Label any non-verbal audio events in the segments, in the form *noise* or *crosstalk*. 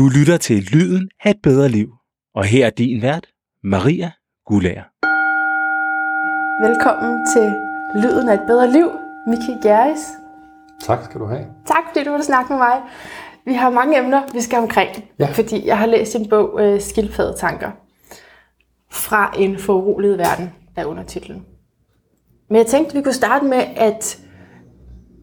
Du lytter til Lyden af et bedre liv. Og her er din vært, Maria Gulager. Velkommen til Lyden af et bedre liv, Miki Gerris. Tak skal du have. Tak fordi du vil snakke med mig. Vi har mange emner, vi skal omkring, Ja. fordi jeg har læst en bog, øh, Skildpaddetanker, fra en foruroliget verden, er undertitlen. Men jeg tænkte, vi kunne starte med, at,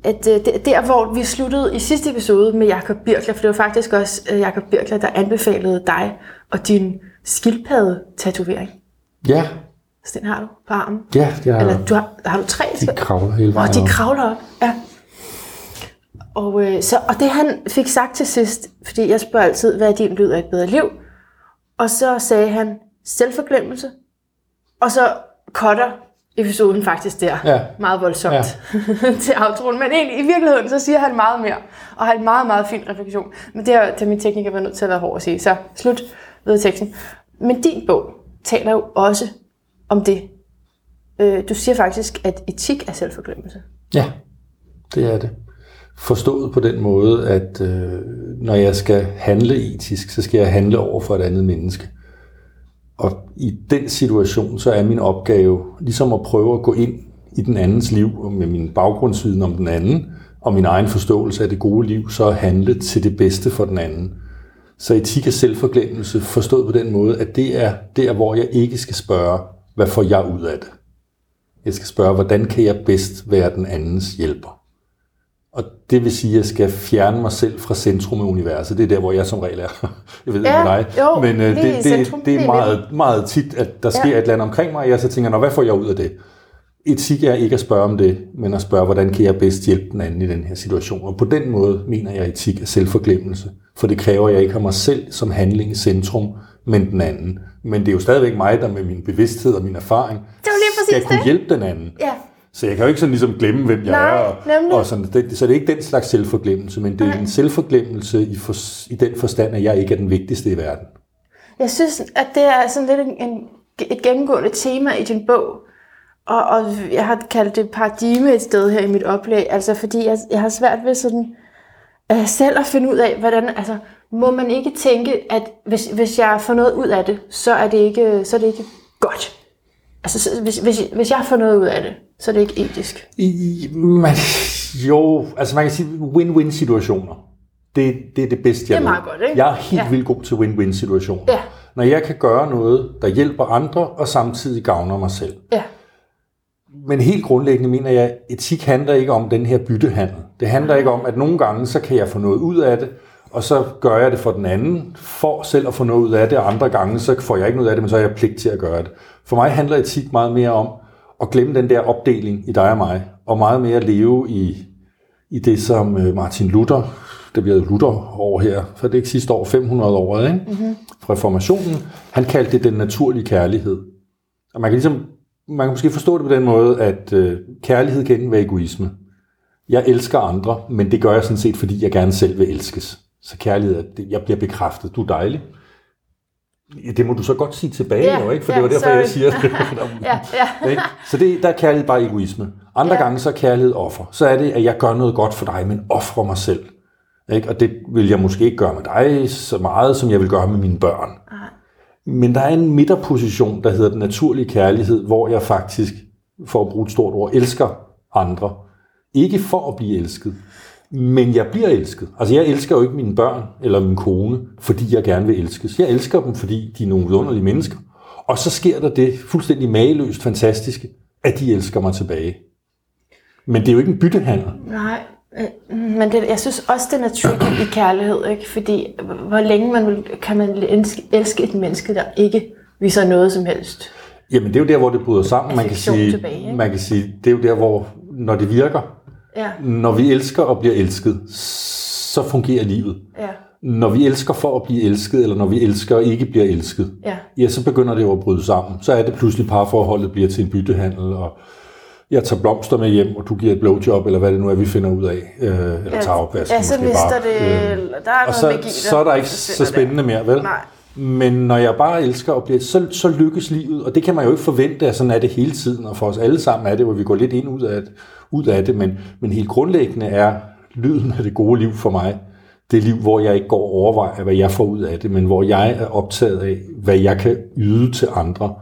at øh, det- der, hvor vi sluttede i sidste episode med Jakob Birkler, for det var faktisk også øh, Jakob Birkler, der anbefalede dig og din skildpadde-tatovering. Ja, Så den har du på armen. ja, det har Eller du har, har du tre? de kravler hele vejen Og de kravler op, ja. Og, øh, så, og det han fik sagt til sidst, fordi jeg spørger altid, hvad er din lyd af et bedre liv? Og så sagde han selvforglemmelse, og så cutter episoden faktisk der. Ja. Meget voldsomt ja. *laughs* til outroen. Men egentlig, i virkeligheden, så siger han meget mere. Og har en meget, meget fin refleksion. Men det har, det har min tekniker været nødt til at være hård at sige. Så slut ved teksten. Men din bog taler jo også om det. Øh, du siger faktisk, at etik er selvforglemmelse. Ja, det er det. Forstået på den måde, at øh, når jeg skal handle etisk, så skal jeg handle over for et andet menneske. Og i den situation, så er min opgave ligesom at prøve at gå ind i den andens liv, og med min baggrundsviden om den anden, og min egen forståelse af det gode liv, så at handle til det bedste for den anden. Så etik er selvforglemmelse, forstået på den måde, at det er der, hvor jeg ikke skal spørge, hvad får jeg ud af det? Jeg skal spørge, hvordan kan jeg bedst være den andens hjælper? Og det vil sige, at jeg skal fjerne mig selv fra centrum af universet. Det er der, hvor jeg som regel er. *laughs* Jeg ved ikke Ja, med dig. jo, Men øh, i det, centrum, det, det er meget, meget tit, at der sker Ja. et eller andet omkring mig, og jeg så tænker, Nå, hvad får jeg ud af det? Etik er ikke at spørge om det, men at spørge, hvordan kan jeg bedst hjælpe den anden i den her situation? Og på den måde mener jeg, at etik er selvforglemmelse. For det kræver, at jeg ikke har mig selv som handling i centrum, men den anden. Men det er jo stadigvæk mig, der med min bevidsthed og min erfaring Det var lige skal kunne det. hjælpe den anden. Ja. Så jeg kan jo ikke sådan ligesom glemme, hvem jeg Nej, er. Og, nemlig. og sådan, det, så det er ikke den slags selvforglemmelse, men det er en selvforglemmelse i, for, i den forstand, at jeg ikke er den vigtigste i verden. Jeg synes, at det er sådan lidt en, en, et gennemgående tema i din bog. Og, og jeg har kaldt det paradigme et sted her i mit oplæg, altså fordi jeg, jeg har svært ved sådan uh, selv at finde ud af, hvordan, altså må man ikke tænke, at hvis, hvis jeg får noget ud af det, så er det ikke, så er det ikke godt. Altså så, hvis, hvis, hvis jeg får noget ud af det, så er det ikke etisk. I, man, jo, altså man kan sige win-win situationer. Det, det er det bedste, jeg Det er ved. meget godt, ikke? Jeg er helt ja. vildt god til win-win situationer. Ja. Når jeg kan gøre noget, der hjælper andre, og samtidig gavner mig selv. Ja, Men helt grundlæggende mener jeg, at etik handler ikke om den her byttehandel. Det handler ikke om, at nogle gange, så kan jeg få noget ud af det, og så gør jeg det for den anden, for selv at få noget ud af det, og andre gange, så får jeg ikke noget af det, men så har jeg pligt til at gøre det. For mig handler etik meget mere om at glemme den der opdeling i dig og mig, og meget mere leve i, i det, som øh, Martin Luther, det bliver Luther over her, for det er ikke sidste år, 500 år, ikke? Mm-hmm. fra reformationen, han kaldte det den naturlige kærlighed. Og man kan ligesom, man kan måske forstå det på den måde, at øh, kærlighed kan enten være egoisme. Jeg elsker andre, men det gør jeg sådan set, fordi jeg gerne selv vil elskes. Så kærlighed jeg bliver bekræftet, du er dejlig. Ja, Det må du så godt sige tilbage, ja, jo, ikke? For ja, det var derfor, jeg sorry. siger *laughs* det. ja, *laughs* ja. *laughs* Ikke? Så det, der er kærlighed bare egoisme. Andre ja. gange så er kærlighed offer. Så er det, at jeg gør noget godt for dig, men offrer mig selv. Ikke? Og det vil jeg måske ikke gøre med dig så meget, som jeg vil gøre med mine børn. Men der er en midterposition, der hedder den naturlige kærlighed, hvor jeg faktisk, for at bruge et stort ord, elsker andre. Ikke for at blive elsket, men jeg bliver elsket. Altså jeg elsker jo ikke mine børn eller min kone, fordi jeg gerne vil elskes. Jeg elsker dem, fordi de er nogle vidunderlige mennesker. Og så sker der det fuldstændig mageløst fantastiske, at de elsker mig tilbage. Men det er jo ikke en byttehandel. Nej, øh, men det, jeg synes også, det er naturligt i kærlighed, ikke? Fordi hvor længe man vil, kan man elske, elske et menneske, der ikke viser noget som helst. Jamen det er jo der, hvor det bryder sammen. Man kan, sige, tilbage, ikke? man kan sige, det er jo der, hvor når det virker, Ja, når vi elsker og bliver elsket, så fungerer livet. ja, Når vi elsker for at blive elsket, eller når vi elsker og ikke bliver elsket, ja. ja, så begynder det jo at bryde sammen. Så er det pludselig parforholdet bliver til en byttehandel, og jeg tager blomster med hjem, og du giver et blowjob, eller hvad det nu er, vi finder ud af. Øh, eller tager opvask, ja, så måske mister bare. det, Øh, der er og så, magi der. så er der ikke så spændende mere, vel? Nej. Men når jeg bare elsker og bliver, så, så lykkes livet, og det kan man jo ikke forvente, at sådan er det hele tiden, og for os alle sammen er det, hvor vi går lidt ind ud af, det, ud af det men, men helt grundlæggende er lyden af det gode liv for mig, det liv, hvor jeg ikke går og overvejer, hvad jeg får ud af det, men hvor jeg er optaget af, hvad jeg kan yde til andre,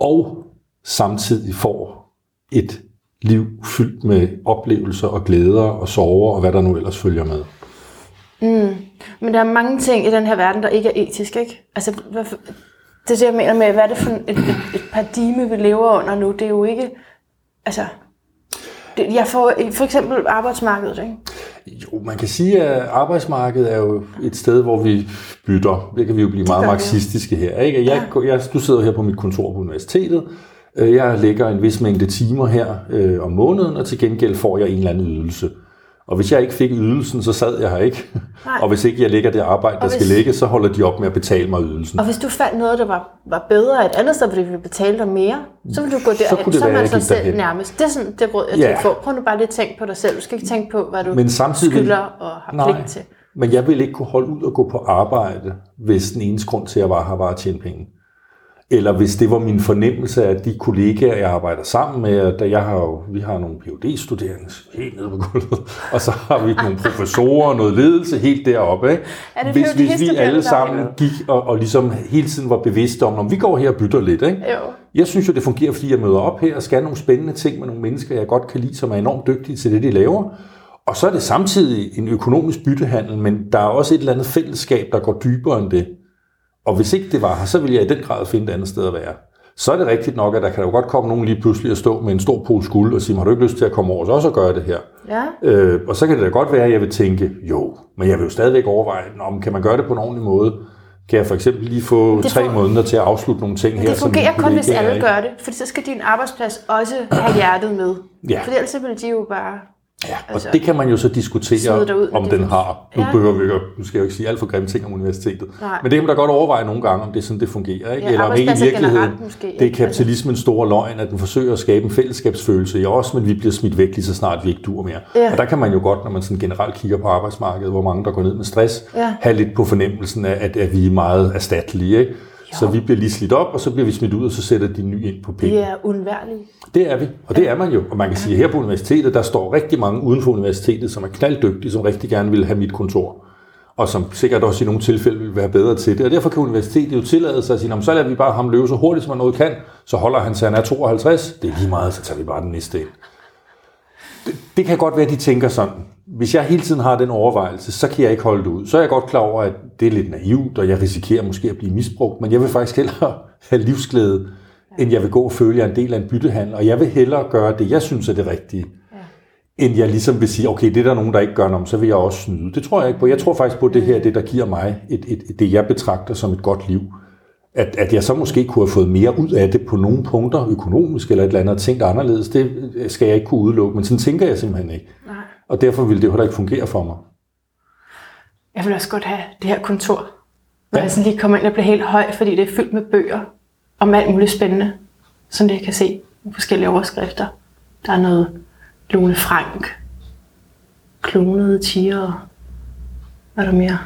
og samtidig får et liv fyldt med oplevelser og glæder og sorger og hvad der nu ellers følger med. Mm. Men der er mange ting i den her verden, der ikke er etisk, ikke? Altså, hvad, det er det, jeg mener med, hvad er det for et, et, et paradigme, vi lever under nu? Det er jo ikke, altså, jeg får for eksempel arbejdsmarkedet, ikke? Jo, man kan sige, at arbejdsmarkedet er jo et sted, hvor vi bytter. Det kan vi jo blive meget marxistiske her. Ikke? Jeg, ja. jeg, du sidder her på mit kontor på universitetet. Øh, jeg lægger en vis mængde timer her øh, om måneden, og til gengæld får jeg en eller anden ydelse. Og hvis jeg ikke fik ydelsen, så sad jeg her ikke. Nej. Og hvis ikke jeg lægger det arbejde, der hvis... skal ligge, så holder de op med at betale mig ydelsen. Og hvis du fandt noget, der var, var bedre et andet sted, hvor de ville betale dig mere, så ville du gå derhen. Så kunne det så være, man sig selv derhen. nærmest. Det er sådan det råd, jeg ja. på. Prøv nu bare lige at tænke på dig selv. Du skal ikke tænke på, hvad du Men samtidig, skylder og har nej, pligt til. Men jeg ville ikke kunne holde ud og gå på arbejde, hvis den eneste grund til, at jeg var her, var at tjene penge eller hvis det var min fornemmelse af de kollegaer, jeg arbejder sammen med, da jeg har jo, vi har nogle phd studerende helt nede på gulvet, og så har vi nogle professorer og noget ledelse helt deroppe. Ikke? Er det hvis, hvis vi alle sammen gik og, og ligesom hele tiden var bevidste om, om vi går her og bytter lidt. Ikke? Jo. Jeg synes jo, det fungerer, fordi jeg møder op her og skal nogle spændende ting med nogle mennesker, jeg godt kan lide, som er enormt dygtige til det, de laver. Og så er det samtidig en økonomisk byttehandel, men der er også et eller andet fællesskab, der går dybere end det. Og hvis ikke det var her, så ville jeg i den grad finde et andet sted at være. Så er det rigtigt nok, at der kan jo godt komme nogen lige pludselig at stå med en stor pose guld og sige, har du ikke lyst til at komme over også og gøre det her? Ja. Øh, og så kan det da godt være, at jeg vil tænke, jo, men jeg vil jo stadigvæk overveje, om kan man gøre det på en ordentlig måde? Kan jeg for eksempel lige få det tre måneder til at afslutte nogle ting her? Det fungerer kun, hvis alle gør det, for så skal din arbejdsplads også have hjertet med. Ja. For ellers vil de jo bare Ja, og altså, det kan man jo så diskutere, om den har. Nu, ja. behøver vi jo, nu skal jeg jo ikke sige alt for grimme ting om universitetet. Nej. Men det kan man da godt overveje nogle gange, om det er sådan, det fungerer. Ikke? Ja, Eller om ikke i virkeligheden, måske, det er kapitalismens store løgn, at den forsøger at skabe en fællesskabsfølelse i os, men vi bliver smidt væk lige så snart vi ikke dur mere. Ja. Og der kan man jo godt, når man sådan generelt kigger på arbejdsmarkedet, hvor mange der går ned med stress, ja. have lidt på fornemmelsen af, at, at vi er meget erstattelige. Ikke? Så vi bliver lige slidt op, og så bliver vi smidt ud, og så sætter de nye ind på penge. Vi er undværlige. Det er vi, og det er man jo. Og man kan sige, at her på universitetet, der står rigtig mange uden for universitetet, som er knalddygtige, som rigtig gerne vil have mit kontor. Og som sikkert også i nogle tilfælde vil være bedre til det. Og derfor kan universitetet jo tillade sig at sige, så lader vi bare ham løbe så hurtigt, som han noget kan. Så holder han sig, han er 52. Det er lige meget, så tager vi bare den næste ind. Det, det kan godt være, at de tænker sådan. Hvis jeg hele tiden har den overvejelse, så kan jeg ikke holde det ud. Så er jeg godt klar over, at det er lidt naivt, og jeg risikerer måske at blive misbrugt. Men jeg vil faktisk hellere *laughs* have livsglæde, end jeg vil gå og føle, at jeg er en del af en byttehandel. Og jeg vil hellere gøre det, jeg synes er det rigtige, ja. end jeg ligesom vil sige, okay, det er der nogen, der ikke gør noget, så vil jeg også snyde. Det tror jeg ikke på. Jeg tror faktisk på, at det her er det, der giver mig et, et, et, det, jeg betragter som et godt liv. At, at jeg så måske kunne have fået mere ud af det på nogle punkter, økonomisk eller et eller andet, tænkt anderledes, det skal jeg ikke kunne udelukke. Men sådan tænker jeg simpelthen ikke. Nej. Og derfor ville det heller ikke fungere for mig. Jeg vil også godt have det her kontor, hvor ja. jeg sådan lige kommer ind og bliver helt høj, fordi det er fyldt med bøger om alt muligt spændende, som det jeg kan se i forskellige overskrifter. Der er noget Lone Frank, klonede tiger, hvad er der mere?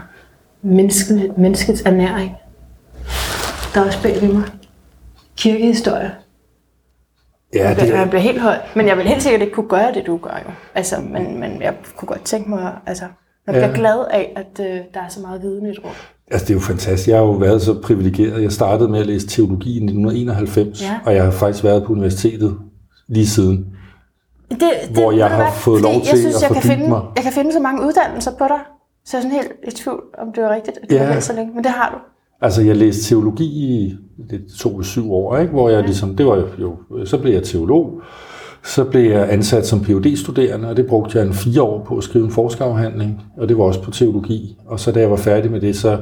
Menneske, menneskets ernæring. Der er også bag ved mig. Kirkehistorie. Ja, det... Jeg bliver helt høj, men jeg vil helt sikkert ikke kunne gøre det, du gør jo. Altså, men, men jeg kunne godt tænke mig, altså, jeg bliver ja. glad af, at uh, der er så meget viden i et rum. Altså, det er jo fantastisk. Jeg har jo været så privilegeret. Jeg startede med at læse teologi i 1991, Ja. og jeg har faktisk været på universitetet lige siden. Det, det, Hvor jeg har fået lov til jeg synes, at jeg kan finde, mig. Jeg kan finde så mange uddannelser på dig, så jeg er sådan helt i tvivl, om det var rigtigt, at du Ja. har så længe. Men det har du. Altså, jeg læste teologi i, det tog syv år, ikke? hvor jeg ligesom, det var jo, så blev jeg teolog, så blev jeg ansat som phd studerende og det brugte jeg en fire år på at skrive en forskerafhandling, og det var også på teologi. Og så da jeg var færdig med det, så,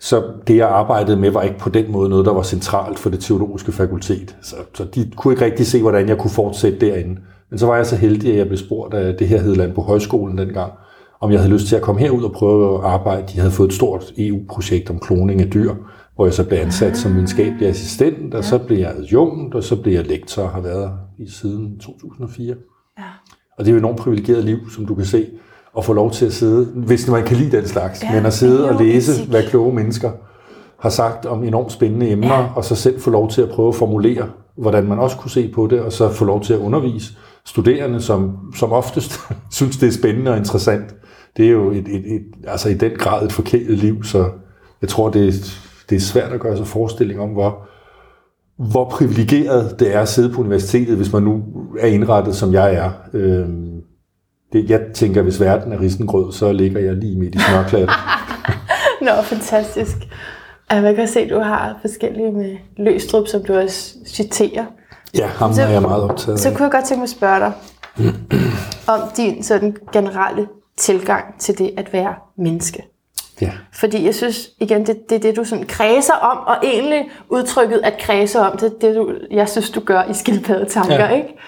så det jeg arbejdede med, var ikke på den måde noget, der var centralt for det teologiske fakultet. Så, så de kunne ikke rigtig se, hvordan jeg kunne fortsætte derinde. Men så var jeg så heldig, at jeg blev spurgt af det her hed på Højskolen dengang, om jeg havde lyst til at komme herud og prøve at arbejde. De havde fået et stort EU-projekt om kloning af dyr, hvor jeg så blev ansat som videnskabelig assistent, og så blev jeg adjunkt, og så blev jeg lektor og har været i siden 2004. Ja. Og det er jo et enormt privilegeret liv, som du kan se, at få lov til at sidde, hvis man kan lide den slags, Ja, men at sidde og læse, etik. hvad kloge mennesker har sagt om enormt spændende emner, ja. og så selv få lov til at prøve at formulere, hvordan man også kunne se på det, og så få lov til at undervise studerende, som, som oftest *laughs* synes, det er spændende og interessant, det er jo et, et, et, altså i den grad et forkælet liv, så jeg tror, det er, det er svært at gøre sig forestilling om, hvor, hvor privilegeret det er at sidde på universitetet, hvis man nu er indrettet, som jeg er. Øhm, det, jeg tænker, hvis verden er risengrød, så ligger jeg lige midt i smørklædet. *laughs* Nå, fantastisk. Jeg kan se, at du har forskellige med Løstrup, som du også citerer. Ja, ham så, er jeg meget optaget af. Så kunne jeg godt tænke mig at spørge dig om din sådan generelle tilgang til det at være menneske. Ja. Fordi jeg synes, igen, det, det er det, du sådan kredser om, og egentlig udtrykket at kredse om, det er det, du, jeg synes, du gør i skildpaddetanker, ja. ikke?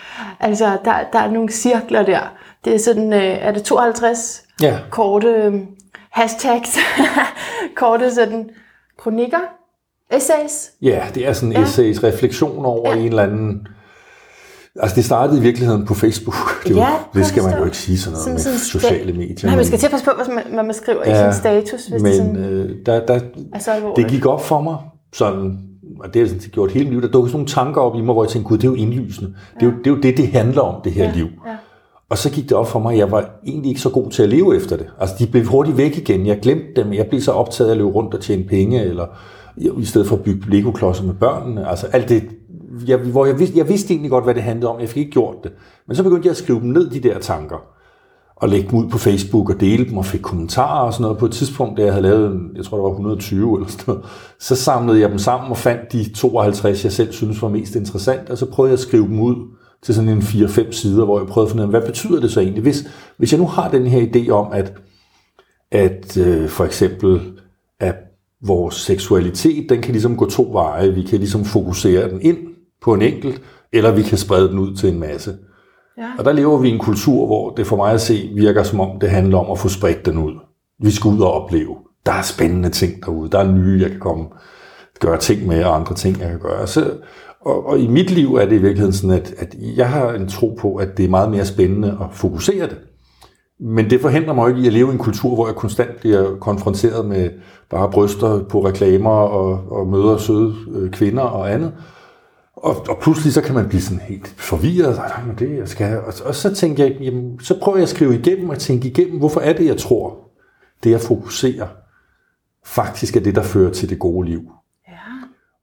Altså, der, der er nogle cirkler der. Det er sådan, øh, er det 52 ja. korte øh, hashtags, *laughs* korte sådan kronikker, essays? Ja, det er sådan ja. essays, refleksion over ja. en eller anden Altså det startede i virkeligheden på Facebook. *laughs* Det, ja, det skal man jo ikke sige sådan noget sådan, sådan med sociale medier. Nej, man skal til at passe på, hvad man, hvad man skriver ja, i sin status. Hvis men det, sådan, øh, der, der, det gik op for mig, sådan, og det har jeg gjort hele livet, der dukkede sådan nogle tanker op i mig, hvor jeg tænkte, gud, det er jo indlysende. Ja. Det, er jo, det er jo det, det handler om, det her ja, liv. Ja. Og så gik det op for mig, at jeg var egentlig ikke så god til at leve efter det. Altså, de blev hurtigt væk igen. Jeg glemte dem. Jeg blev så optaget af at løbe rundt og tjene penge, eller i stedet for at bygge Lego-klodser med børnene. Altså, alt det, jeg, hvor jeg, vidste, jeg vidste egentlig godt, hvad det handlede om. Jeg fik ikke gjort det. Men så begyndte jeg at skrive dem ned, de der tanker. Og lægge dem ud på Facebook og dele dem og fik kommentarer og sådan noget. På et tidspunkt, da jeg havde lavet, jeg tror, der var 120 eller sådan noget, så samlede jeg dem sammen og fandt de 52, jeg selv synes var mest interessant. Og så prøvede jeg at skrive dem ud til sådan en 4-5 sider, hvor jeg prøvede at finde ud af, hvad betyder det så egentlig? Hvis, hvis jeg nu har den her idé om, at, at øh, for eksempel, at vores seksualitet, den kan ligesom gå to veje. Vi kan ligesom fokusere den ind på en enkelt, eller vi kan sprede den ud til en masse. Ja. Og der lever vi i en kultur, hvor det for mig at se virker som om, det handler om at få spredt den ud. Vi skal ud og opleve. Der er spændende ting derude. Der er nye, jeg kan komme gøre ting med, og andre ting, jeg kan gøre. Så, og, og i mit liv er det i virkeligheden sådan, at, at jeg har en tro på, at det er meget mere spændende at fokusere det. Men det forhindrer mig ikke i at leve i en kultur, hvor jeg konstant bliver konfronteret med bare bryster på reklamer og, og møder søde øh, kvinder og andet. Og, og pludselig så kan man blive sådan helt forvirret, og, det jeg skal. Og, og så tænker jeg, jamen, så prøver jeg at skrive igennem og tænke igennem, hvorfor er det, jeg tror, det jeg fokuserer, faktisk er det, der fører til det gode liv.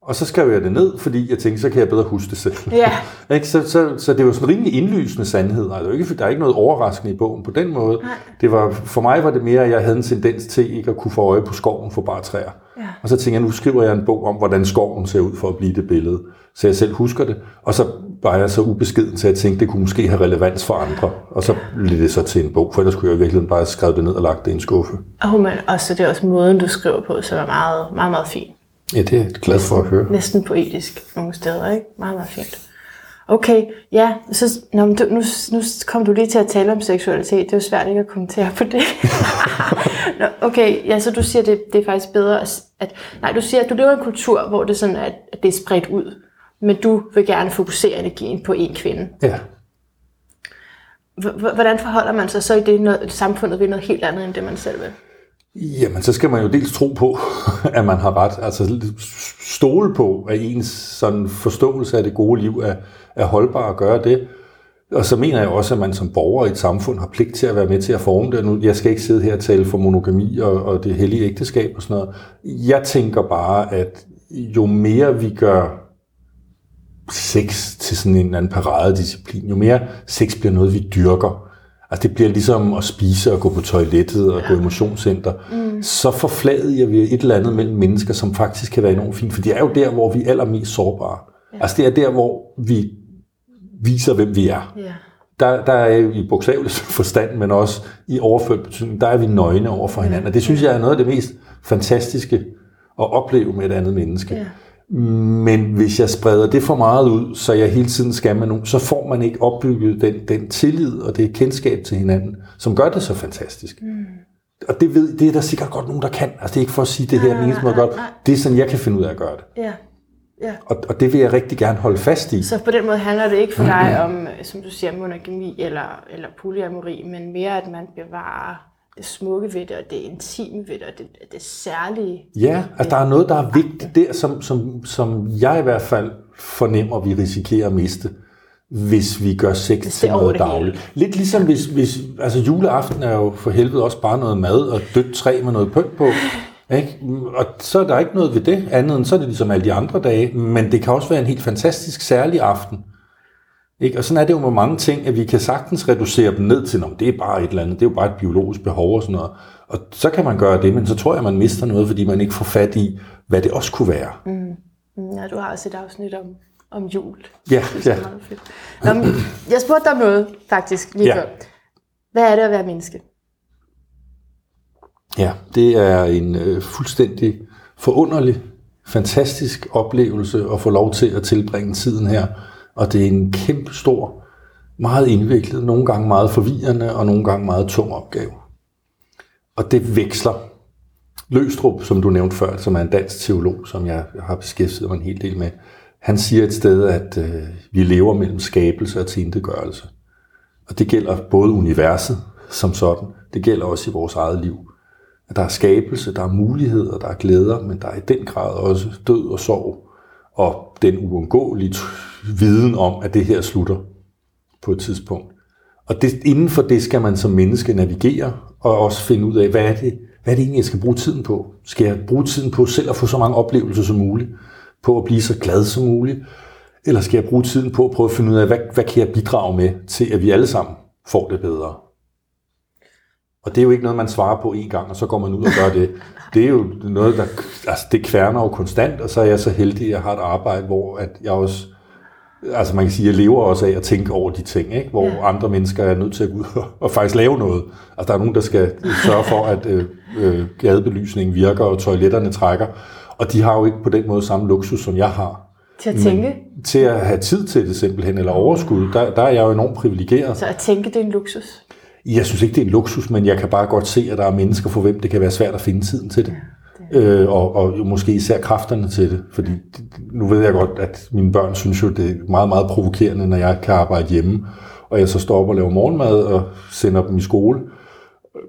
Og så skrev jeg det ned, fordi jeg tænkte, så kan jeg bedre huske det selv. Ja. *laughs* så, så, så det var sådan rimelig indlysende sandhed. Altså, ikke, der er ikke noget overraskende i bogen på den måde. Nej. Det var, for mig var det mere, at jeg havde en tendens til ikke at kunne få øje på skoven for bare træer. Ja. Og så tænkte jeg, nu skriver jeg en bog om, hvordan skoven ser ud for at blive det billede. Så jeg selv husker det. Og så var jeg så ubeskeden, så jeg tænkte, det kunne måske have relevans for andre. Og så blev det så til en bog, for ellers kunne jeg virkelig bare skrevet det ned og lagt det i en skuffe. Oh, men også det er også måden, du skriver på, som er meget, meget, meget fin. Ja, det er jeg glad for at høre. Næsten poetisk nogle steder, ikke? Meget, meget fint. Okay, ja, så nå, du, nu, nu kom du lige til at tale om seksualitet. Det er jo svært ikke at kommentere på det. *laughs* nå, okay, ja, så du siger, det, det er faktisk bedre at, at... Nej, du siger, at du lever i en kultur, hvor det, sådan, at, at det er spredt ud. Men du vil gerne fokusere energien på en kvinde. Ja. Hvordan forholder man sig så i det, når samfundet vil noget helt andet, end det man selv vil? Jamen, så skal man jo dels tro på, *laughs* at man har ret. Altså stole på, at ens sådan forståelse af det gode liv er, er holdbar at gøre det. Og så mener jeg også, at man som borger i et samfund har pligt til at være med til at forme det. Nu, jeg skal ikke sidde her og tale for monogami og, og det hellige ægteskab og sådan noget. Jeg tænker bare, at jo mere vi gør sex til sådan en eller anden paradedisciplin, jo mere sex bliver noget, vi dyrker, Altså det bliver ligesom at spise og gå på toilettet og ja. gå i motionscenter. Mm. Så forfladiger vi et eller andet mellem mennesker, som faktisk kan være enormt fint. For det er jo der, hvor vi er allermest sårbare. Ja. Altså det er der, hvor vi viser, hvem vi er. Ja. Der, der er i bogstavelig *laughs* forstand, men også i overført betydning, der er vi nøgne over for hinanden. Og det synes jeg er noget af det mest fantastiske at opleve med et andet menneske. Ja. Men hvis jeg spreder det for meget ud, så jeg hele tiden skal med nogen, så får man ikke opbygget den, den tillid og det kendskab til hinanden, som gør det så fantastisk. Mm. Og det, ved, det er der sikkert godt nogen, der kan. Altså det er ikke for at sige, det her er måde godt. Det er sådan, jeg kan finde ud af at gøre det. Ja. Ja. Og, og det vil jeg rigtig gerne holde fast i. Så på den måde handler det ikke for dig om, som du siger, monogami eller, eller polyamori, men mere at man bevarer smukke ved det, og det intime ved det, og det, det særlige. Ja, at der er noget, der er vigtigt der, som, som, som jeg i hvert fald fornemmer, vi risikerer at miste, hvis vi gør sex til noget dagligt. Lidt ligesom hvis, hvis, altså juleaften er jo for helvede også bare noget mad og dødt træ med noget pynt på. Ikke? Og så er der ikke noget ved det andet, end så er det ligesom alle de andre dage. Men det kan også være en helt fantastisk særlig aften. Ikke? Og sådan er det jo med mange ting, at vi kan sagtens reducere dem ned til, om det er bare et eller andet, det er jo bare et biologisk behov og sådan noget. Og så kan man gøre det, men så tror jeg, man mister noget, fordi man ikke får fat i, hvad det også kunne være. Mm, Ja, du har også et afsnit om, om jul. Ja, Det ja. meget fedt. Nå, men jeg spurgte dig om noget, faktisk, lige Ja. før. Hvad er det at være menneske? Ja, det er en øh, fuldstændig forunderlig, fantastisk oplevelse at få lov til at tilbringe tiden her. Og det er en kæmpe stor, meget indviklet, nogle gange meget forvirrende og nogle gange meget tung opgave. Og det veksler. Løstrup, som du nævnte før, som er en dansk teolog, som jeg har beskæftiget mig en hel del med, han siger et sted, at øh, vi lever mellem skabelse og tilintetgørelse. Og det gælder både universet som sådan, det gælder også i vores eget liv. At der er skabelse, der er muligheder, der er glæder, men der er i den grad også død og sorg, og den uundgåelige viden om, at det her slutter på et tidspunkt. Og det, inden for det skal man som menneske navigere, og også finde ud af, hvad er det, hvad er det egentlig, jeg skal bruge tiden på? Skal jeg bruge tiden på selv at få så mange oplevelser som muligt? På at blive så glad som muligt? Eller skal jeg bruge tiden på at prøve at finde ud af, hvad, hvad kan jeg bidrage med til, at vi alle sammen får det bedre? Og det er jo ikke noget, man svarer på en gang, og så går man ud og gør det. Det er jo noget, der altså det kværner jo konstant, og så er jeg så heldig, at jeg har et arbejde, hvor at jeg også, altså man kan sige, jeg lever også af at tænke over de ting, ikke? hvor ja. andre mennesker er nødt til at gå ud og, og faktisk lave noget. Altså der er nogen, der skal sørge for, at øh, øh, gadebelysningen virker, og toiletterne trækker, og de har jo ikke på den måde samme luksus, som jeg har. Til at tænke. Til at have tid til det simpelthen, eller overskud, der, der er jeg jo enormt privilegeret. Så at tænke, det er en luksus. Jeg synes ikke, det er en luksus, men jeg kan bare godt se, at der er mennesker, for hvem det kan være svært at finde tiden til det. Øh, og, og måske især kræfterne til det. Fordi det- nu ved jeg godt, at mine børn synes jo, det er meget, meget provokerende, når jeg kan arbejde hjemme, og jeg så står op og laver morgenmad og sender dem i skole,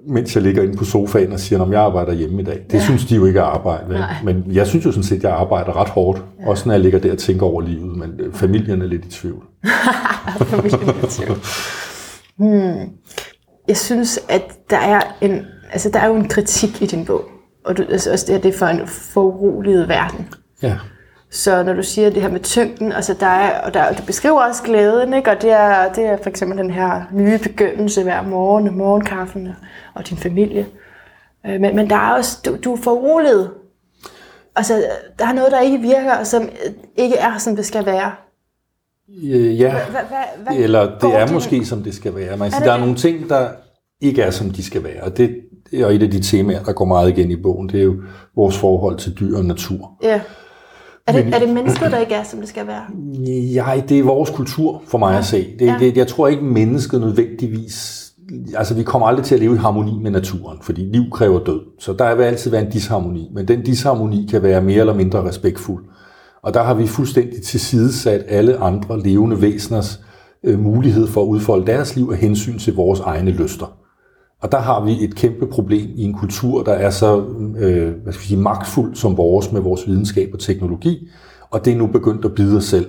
mens jeg ligger inde på sofaen og siger, at jeg arbejder hjemme i dag. Det ja. synes de jo ikke er arbejde. Vel? Men jeg synes jo sådan set, at jeg arbejder ret hårdt, ja. også når jeg ligger der og tænker over livet, men øh, familien er lidt i tvivl. *laughs* *laughs* hmm. Jeg synes, at der er en, altså der er jo en kritik i din bog. Og du, altså også det her, det er for en foruroliget verden. Ja. Så når du siger det her med tyngden, altså der er, og der, du beskriver også glæden, ikke? og det er, det er for eksempel den her nye begyndelse hver morgen, morgenkaffen og din familie. Øh, Men, men der er også, du, du er foruroliget. Altså, der er noget, der ikke virker, og som ikke er, som det skal være. Øh, Ja, eller det er måske, som det skal være. Man kan Er sige, det der er nogle ting, der ikke er, som de skal være. Og det er et af de temaer, der går meget igen i bogen. Det er jo vores forhold til dyr og natur. Ja. Er det, er det mennesket, der ikke er, som det skal være? *clears throat* Ja, det er vores kultur for mig at se. Det, Ja. det, jeg tror ikke, mennesket nødvendigvis... Altså, vi kommer aldrig til at leve i harmoni med naturen, fordi liv kræver død. Så der vil altid være en disharmoni, men den disharmoni kan være mere eller mindre respektfuld. Og der har vi fuldstændig tilsidesat alle andre levende væseners øh, mulighed for at udfolde deres liv af hensyn til vores egne lyster. Og der har vi et kæmpe problem i en kultur, der er så øh, hvad skal vi sige, magtfuld som vores med vores videnskab og teknologi, og det er nu begyndt at bide os selv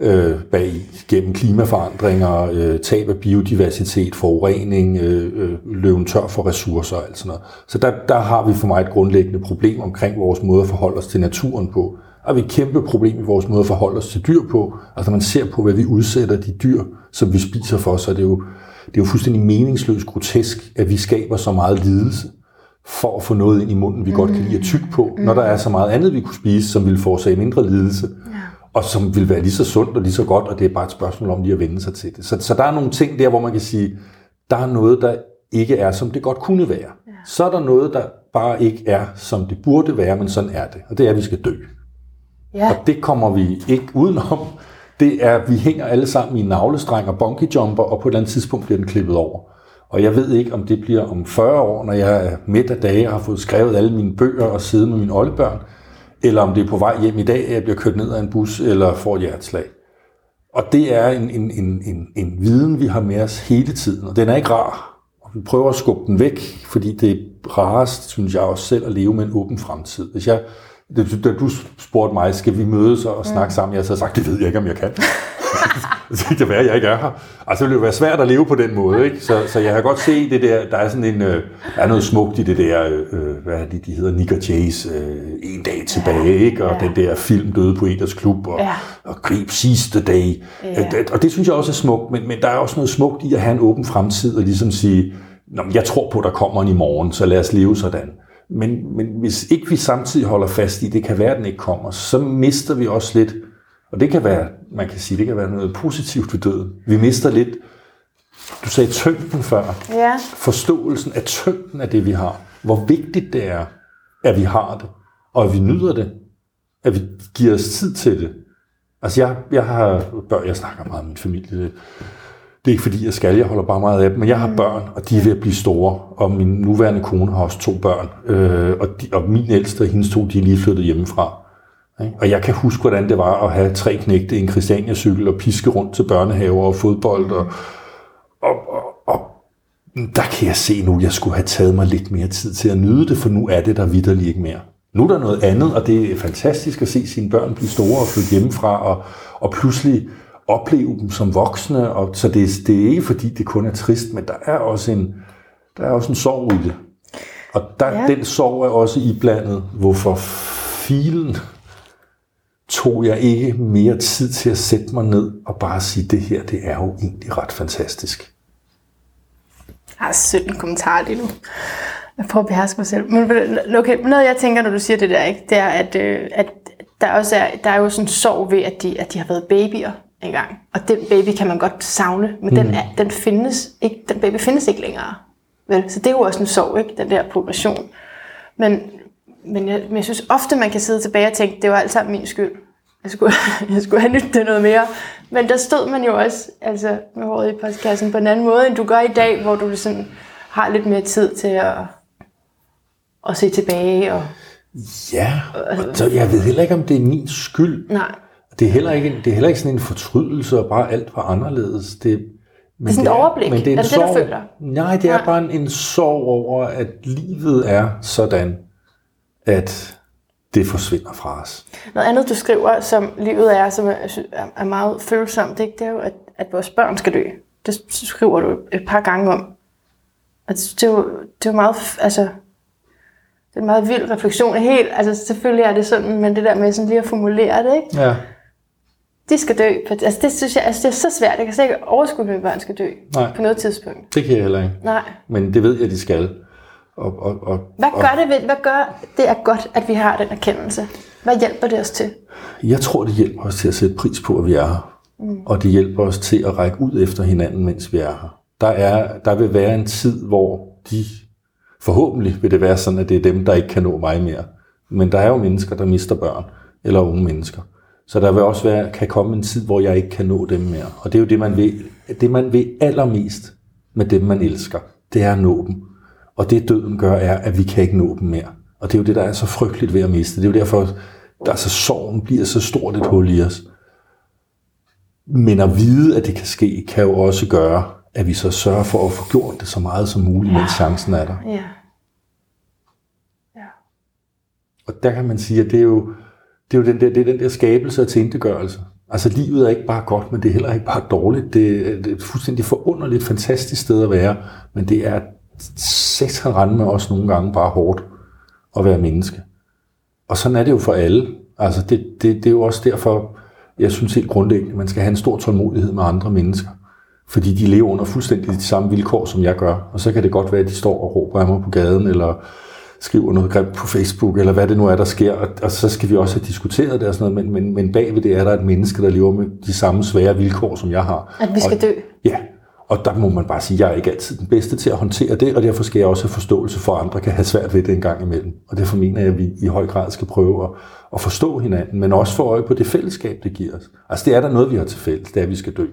øh, bag gennem klimaforandringer, øh, tab af biodiversitet, forurening, øh, øh, tør for ressourcer og alt sådan noget. Så der, der har vi for mig et grundlæggende problem omkring vores måde at forholde os til naturen på. Og vi har et kæmpe problem i vores måde at forholde os til dyr på. Altså når man ser på, hvad vi udsætter de dyr, som vi spiser for, så er det jo, det er jo fuldstændig meningsløst grotesk, at vi skaber så meget lidelse for at få noget ind i munden, vi mm. godt kan lide at tygge på, mm. når der er så meget andet, vi kunne spise, som ville forårsage mindre lidelse, ja. og som vil være lige så sundt og lige så godt, og det er bare et spørgsmål om lige at vende sig til det. Så, så der er nogle ting der, hvor man kan sige, der er noget, der ikke er, som det godt kunne være. Ja. Så er der noget, der bare ikke er, som det burde være, men sådan er det, og det er, at vi skal dø. Ja. Og det kommer vi ikke udenom. Det er, vi hænger alle sammen i en navlestreng og bungee jumper, og på et eller andet tidspunkt bliver den klippet over. Og jeg ved ikke, om det bliver om 40 år, når jeg er midt af dage og har fået skrevet alle mine bøger og siddet med mine oldebørn, eller om det er på vej hjem i dag, at jeg bliver kørt ned af en bus eller får et hjerteslag. Og det er en, en, en, en, en viden, vi har med os hele tiden, og den er ikke rar. Og vi prøver at skubbe den væk, fordi det er rarest, synes jeg også selv, at leve med en åben fremtid. Hvis jeg, da du spurgte mig, skal vi mødes og snakke sammen, jeg så sagt, det ved jeg ikke, om jeg kan. *laughs* så det kan være, at jeg ikke er her. Altså, det vil jo være svært at leve på den måde, ikke? Så, så jeg har godt se det der, der er sådan en, øh, der er noget smukt i det der, øh, hvad er det, de hedder, Nick og Jays, øh, En dag tilbage, ikke? Og Ja. den der film Døde Poeters Klub, og, Ja. og Grib sidste dag. Ja. Øh, Og det synes jeg også er smukt, men, men der er også noget smukt i at have en åben fremtid, og ligesom sige, Nå, jeg tror på, der kommer en i morgen, så lad os leve sådan. Men, men hvis ikke vi samtidig holder fast i, det kan være, at den ikke kommer, så mister vi også lidt, og det kan være, man kan sige, det kan være noget positivt ved døden. Vi mister lidt, du sagde tyngden før, Ja, forståelsen af tyngden af det, vi har. Hvor vigtigt det er, at vi har det, og at vi nyder det, at vi giver os tid til det. Altså jeg, jeg har børn, jeg snakker meget om min familie, det, er ikke fordi, jeg skal, jeg holder bare meget af dem, men jeg har børn, og de er ved at blive store, og min nuværende kone har også to børn, øh, og, de, og min ældste og hendes to, de er lige flyttet hjemmefra. Og jeg kan huske, hvordan det var at have tre knægte i en Christiania-cykel og piske rundt til børnehaver og fodbold. Og, og, og, og der kan jeg se nu, at jeg skulle have taget mig lidt mere tid til at nyde det, for nu er det der vidderligt ikke mere. Nu er der noget andet, og det er fantastisk at se sine børn blive store og flytte hjemmefra, og, og pludselig opleve dem som voksne. Og, så det, det er ikke fordi, det kun er trist, men der er også en, der er også en sorg i det. Og der, Ja. den sorg er også iblandet. Hvorfor filen tog jeg ikke mere tid til at sætte mig ned og bare sige, det her, det er jo egentlig ret fantastisk. jeg har 17 kommentarer lige nu. Jeg prøver at beherske mig selv. Men okay, noget jeg tænker, når du siger det der, ikke, det er, at, øh, at der, også er, der er jo sådan en sorg ved, at de, at de har været babyer engang. Og den baby kan man godt savne, men mm. den, er, den, findes ikke, den baby findes ikke længere. Vel? Så det er jo også en sorg, ikke? den der progression. Men, men, jeg, men jeg synes ofte, man kan sidde tilbage og tænke, det var alt sammen min skyld. Jeg skulle, *laughs* jeg skulle have nyttet det noget mere. Men der stod man jo også altså, med håret i postkassen på en anden måde, end du gør i dag, hvor du sådan har lidt mere tid til at, at se tilbage. Og, Ja, og så jeg ved heller ikke, om det er min skyld. nej, Det er heller ikke, det er heller ikke sådan en fortrydelse, og bare alt var anderledes. Det, men er sådan et overblik. Men det er, en Er det det, du sorg, føler? Nej, det er Nej. bare en, en sorg over, at livet er sådan, at det forsvinder fra os. Noget andet, du skriver, som livet er, som er er meget følsomt, ikke? det er jo, at, at vores børn skal dø. Det skriver du et par gange om. Og det, det, er, jo, det er jo meget, altså, det er en meget vild refleksion. Helt, altså selvfølgelig er det sådan, men det der med sådan lige at formulere det, ikke? Ja, De skal dø. Altså det synes jeg, altså det er så svært. Jeg kan slet ikke overskue, at mine børn skal dø Nej. på noget tidspunkt. det kan jeg heller ikke. Nej. Men det ved jeg, de skal. Og, og, og, Hvad og, gør det, ved, hvad gør det er godt, at vi har den erkendelse? Hvad hjælper det os til? Jeg tror, det hjælper os til at sætte pris på, at vi er her. Mm. Og det hjælper os til at række ud efter hinanden, mens vi er her. Der, er, der vil være en tid, hvor de, forhåbentlig vil det være sådan, at det er dem, der ikke kan nå mig mere. Men der er jo mennesker, der mister børn, eller unge mennesker. Så der vil også være, kan komme en tid, hvor jeg ikke kan nå dem mere. Og det er jo det, man vil, det, man vil allermest med dem, man elsker. Det er at nå dem. Og det døden gør, er, at vi kan ikke nå dem mere. Og det er jo det, der er så frygteligt ved at miste. Det er jo derfor, der er så sorgen bliver så stort et hul i os. Men at vide, at det kan ske, kan jo også gøre, at vi så sørger for at få gjort det så meget som muligt, mens chancen er der. Ja. Og der kan man sige, at det er jo, det er jo den, der, det er den der skabelse og tilintetgørelse. Altså livet er ikke bare godt, men det er heller ikke bare dårligt. Det, er- det er et fuldstændig forunderligt, fantastisk sted at være, men det er satan rende med os nogle gange bare hårdt at være menneske. Og sådan er det jo for alle. Altså det, det, det er jo også derfor, jeg synes helt grundlæggende, at man skal have en stor tålmodighed med andre mennesker. Fordi de lever under fuldstændig de samme vilkår, som jeg gør. Og så kan det godt være, at de står og råber af mig på gaden, eller skriver noget grimt på Facebook, eller hvad det nu er, der sker. Og, og så skal vi også have diskuteret det og sådan noget. Men, men, men bagved det er der et menneske, der lever med de samme svære vilkår, som jeg har. At vi skal og, dø. Ja, og der må man bare sige, at jeg er ikke altid den bedste til at håndtere det, og derfor skal jeg også have forståelse for, at andre kan have svært ved det en gang imellem. Og derfor mener jeg, at vi i høj grad skal prøve at, at forstå hinanden, men også få øje på det fællesskab, det giver os. Altså det er der noget, vi har til fælles, det er, at vi skal dø.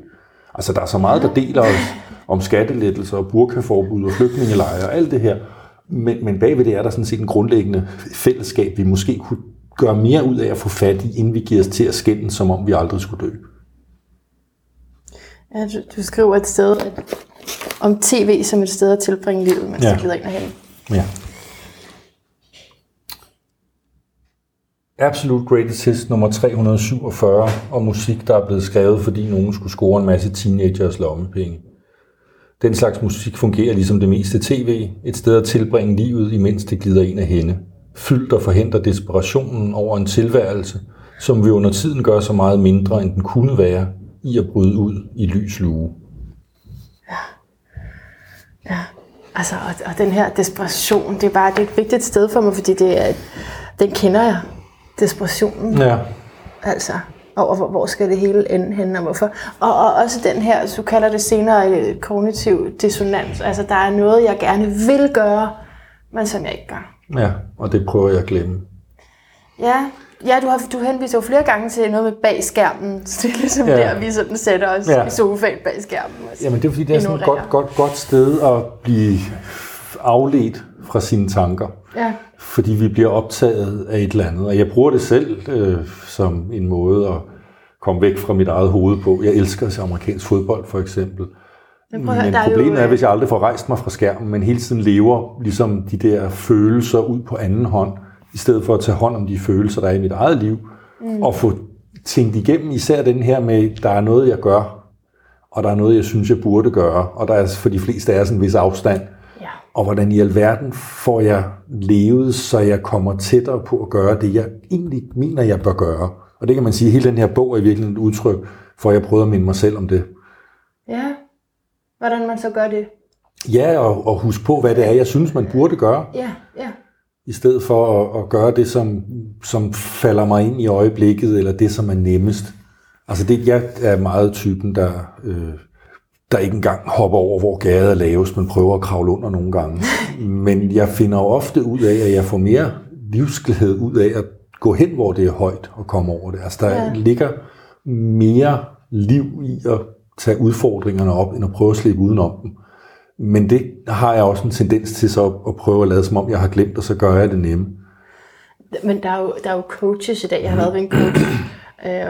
Altså der er så meget, der deler os om skattelettelser og burkaforbud og flygtningelejre og alt det her, men, men bagved det er der sådan set en grundlæggende fællesskab, vi måske kunne gøre mere ud af at få fat i, inden vi giver os til at skændes, som om vi aldrig skulle dø. Ja, du, du skriver et sted at, om tv som et sted at tilbringe livet, mens ja. Glider ind og hen. Ja. Absolute Greatest Hits nummer 347, og musik, der er blevet skrevet, fordi nogen skulle score en masse teenagers lommepenge. Den slags musik fungerer ligesom det meste tv, et sted at tilbringe livet, imens det glider ind af hende. Fyldt og forhindrer desperationen over en tilværelse, som vi under tiden gør så meget mindre, end den kunne være, i at bryde ud i lys lue. Ja, altså, og, og den her desperation, det er bare det er et vigtigt sted for mig, fordi det er, den kender jeg, desperationen. Ja, Altså, over hvor, hvor skal det hele ende hen, og hvorfor. Og, og også den her, så kalder det senere øh, kognitiv dissonans. Altså, der er noget, jeg gerne vil gøre, men som jeg ikke gør. ja, og det prøver jeg at glemme. Ja, ja du, har, du henviser jo flere gange til noget med bag skærmen, *laughs* så det er ligesom Ja. der, vi sådan sætter os Ja. i sofaen bag skærmen. Jamen det er fordi, det er sådan et godt, Ignorerer. godt, godt sted at blive afledt fra sine tanker. Ja, Fordi vi bliver optaget af et eller andet. Og jeg bruger det selv øh, som en måde at komme væk fra mit eget hoved på. Jeg elsker at se amerikansk fodbold for eksempel. men prøv Men problemet er, øh, hvis jeg aldrig får rejst mig fra skærmen, men hele tiden lever ligesom de der følelser ud på anden hånd, i stedet for at tage hånd om de følelser, der er i mit eget liv, mm. og få tænkt igennem især den her med, der er noget, jeg gør, og der er noget, jeg synes, jeg burde gøre, og der er for de fleste er sådan en vis afstand. Ja. Og hvordan i alverden får jeg levet, så jeg kommer tættere på at gøre det, jeg egentlig mener, jeg bør gøre. Og det kan man sige, hele den her bog er i virkeligheden et udtryk for, at jeg prøvede at minde mig selv om det. ja, hvordan man så gør det. Ja, og, og huske på, hvad det er, jeg synes, man burde gøre, Ja, ja, i stedet for at, at gøre det, som, som falder mig ind i øjeblikket, eller det, som er nemmest. Altså, det, jeg er meget typen, der, øh, der ikke engang hopper over, hvor gader er lavest, men prøver at kravle under nogle gange. Men jeg finder jo ofte ud af, at jeg får mere livsglæde ud af at gå hen, hvor det er højt, og komme over det. Altså, der ja. Ligger mere liv i at tage udfordringerne op, end at prøve at slippe udenom dem. Men det har jeg også en tendens til så at- prøve at lade som om, jeg har glemt, og så gør jeg det nemme. men der er, jo, der er jo coaches i dag. Jeg har været ved en coach, *clears throat* øh,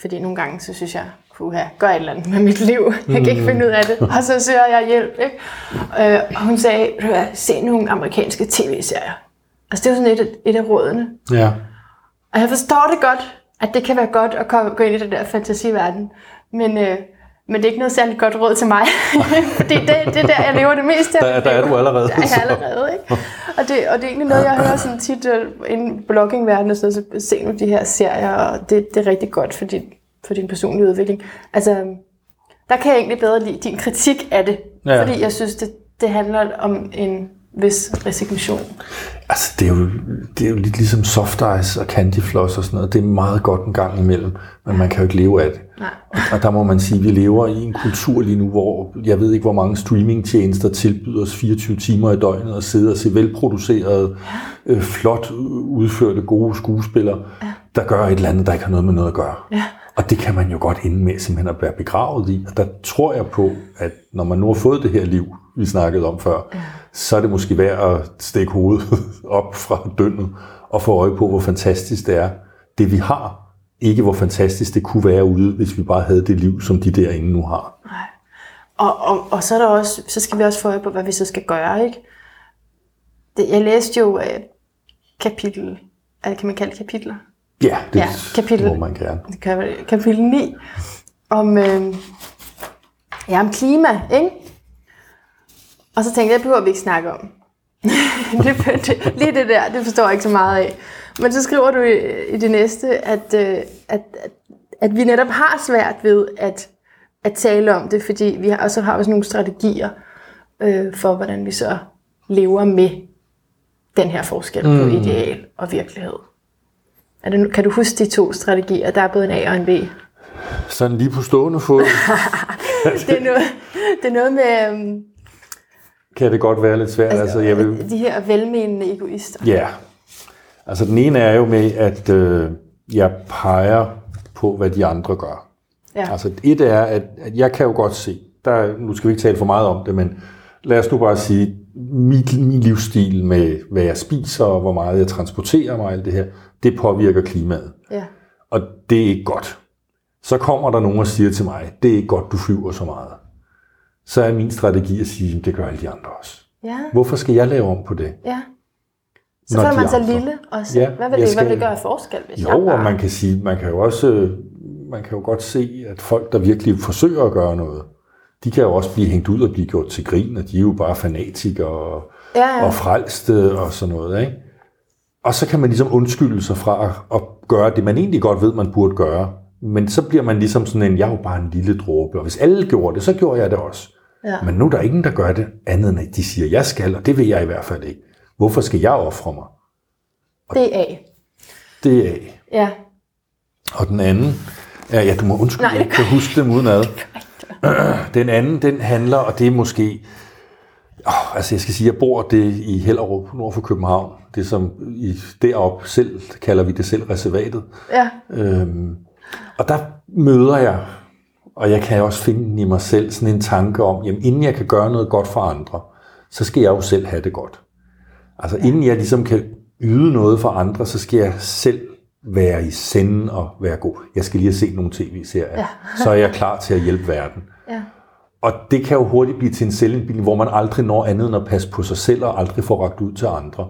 fordi nogle gange, så synes jeg, puha, gør et eller andet med mit liv. Jeg kan ikke finde ud af det. Og så søger jeg hjælp. Ikke? Øh, og hun sagde, "Ved du hvad, se nogle amerikanske tv-serier. Altså det jo sådan et, af- et af rådene. Ja. Og jeg forstår det godt, at det kan være godt at komme, gå ind i den der fantasiverden. Men, øh, men det er ikke noget særligt godt råd til mig. *laughs* Fordi det, det er der, jeg lever det meste af Der- der er du allerede, Der er så. jeg allerede, ikke? Og det, og det er egentlig noget, jeg hører sådan tit øh, inden bloggingverdenen noget, så se nu de her serier, og det, det er rigtig godt for din, for din personlige udvikling. Altså, der kan jeg egentlig bedre lide din kritik af det, Ja. ja. fordi jeg synes, det, det handler om en vis resignation. Altså, det er, jo, det er jo lidt ligesom soft ice og candy floss og sådan noget. Det er meget godt en gang imellem, men man kan jo ikke leve af det. Nej. Og, og der må man sige, at vi lever i en kultur lige nu, hvor jeg ved ikke, hvor mange streamingtjenester tilbyder os 24 timer i døgnet og sidde og se velproducerede, øh, flot udførte, gode skuespillere, der gør et eller andet, der ikke har noget med noget at gøre. Ja. Og det kan man jo godt ende med simpelthen at være begravet i. Og der tror jeg på, at når man nu har fået det her liv, vi snakkede om før, ja. så er det måske værd at stikke hovedet *laughs* op fra døgnet og få øje på, hvor fantastisk det er, det vi har. Ikke hvor fantastisk det kunne være ude, hvis vi bare havde det liv, som de derinde nu har. Og, og, og så, er der også, så skal vi også få øje på, hvad vi så skal gøre, ikke? Det, jeg læste jo øh, kapitel, altså kan man kalde kapitler? Ja, det Ja, kapitel. må man gerne. Kapitel 9, om, øh, ja, om klima, ikke? Og så tænkte jeg, det behøver vi ikke snakke om. *laughs* det, det, lige det der, det forstår jeg ikke så meget af. Men så skriver du i, i det næste, at, øh, at, at, at vi netop har svært ved at, at tale om det, fordi vi har, og så har vi sådan nogle strategier øh, for, hvordan vi så lever med den her forskel mm. på ideal og virkelighed. Er det, kan du huske de to strategier? Der er både en A og en B. Sådan lige på stående fod *laughs* Det er noget, det er noget med øhm, kan det godt være lidt svært. Altså, altså, jeg vil, de her velmenende egoister. Ja, altså den ene er jo med, at øh, jeg peger på, hvad de andre gør. Ja. Altså et er, at, at jeg kan jo godt se, der, nu skal vi ikke tale for meget om det, men lad os nu bare sige, mit, min livsstil med, hvad jeg spiser, og hvor meget jeg transporterer mig, alt det her, det påvirker klimaet. Ja. Og det er ikke godt. Så kommer der nogen og siger til mig, det er ikke godt, du flyver så meget. Så er min strategi at sige, det gør alle de andre også. Ja. Hvorfor skal jeg lave om på det? Ja. Så føler man sig lille også. Ja, hvad vil det, hvad skal- vil det gøre af forskel, hvis Jo, jeg bare... og man kan sige, man kan jo også, man kan jo godt se, at folk, der virkelig forsøger at gøre noget, de kan jo også blive hængt ud og blive gjort til grin, og de er jo bare fanatikere og, Ja, ja. og frelste og sådan noget, ikke? Og så kan man ligesom undskylde sig fra at, gøre det, man egentlig godt ved, man burde gøre. Men så bliver man ligesom sådan en, jeg er jo bare en lille dråbe, og hvis alle gjorde det, så gjorde jeg det også. Ja. Men nu er der ingen, der gør det andet end, at de siger, jeg skal, og det vil jeg i hvert fald ikke. Hvorfor skal jeg ofre mig? Det er af. Det er af. Ja. Og den anden, ja, ja du må undskylde, Nej, jeg ikke kan huske dem udenad. *laughs* *clears throat* Den anden, den handler, og det er måske, oh, altså jeg skal sige, jeg bor det i Hellerup, nord for København. Det som i, derop selv, kalder vi det selv reservatet. Ja. Øhm, og der møder jeg, og jeg kan også finde den i mig selv, sådan en tanke om, jamen inden jeg kan gøre noget godt for andre, så skal jeg jo selv have det godt. Altså inden jeg ligesom kan yde noget for andre, så skal jeg selv være i senden og være god. Jeg skal lige have set nogle tv-serier, ja. så er jeg klar til at hjælpe verden. Ja. Og det kan jo hurtigt blive til en selvindbildning, hvor man aldrig når andet end at passe på sig selv og aldrig får ragt ud til andre.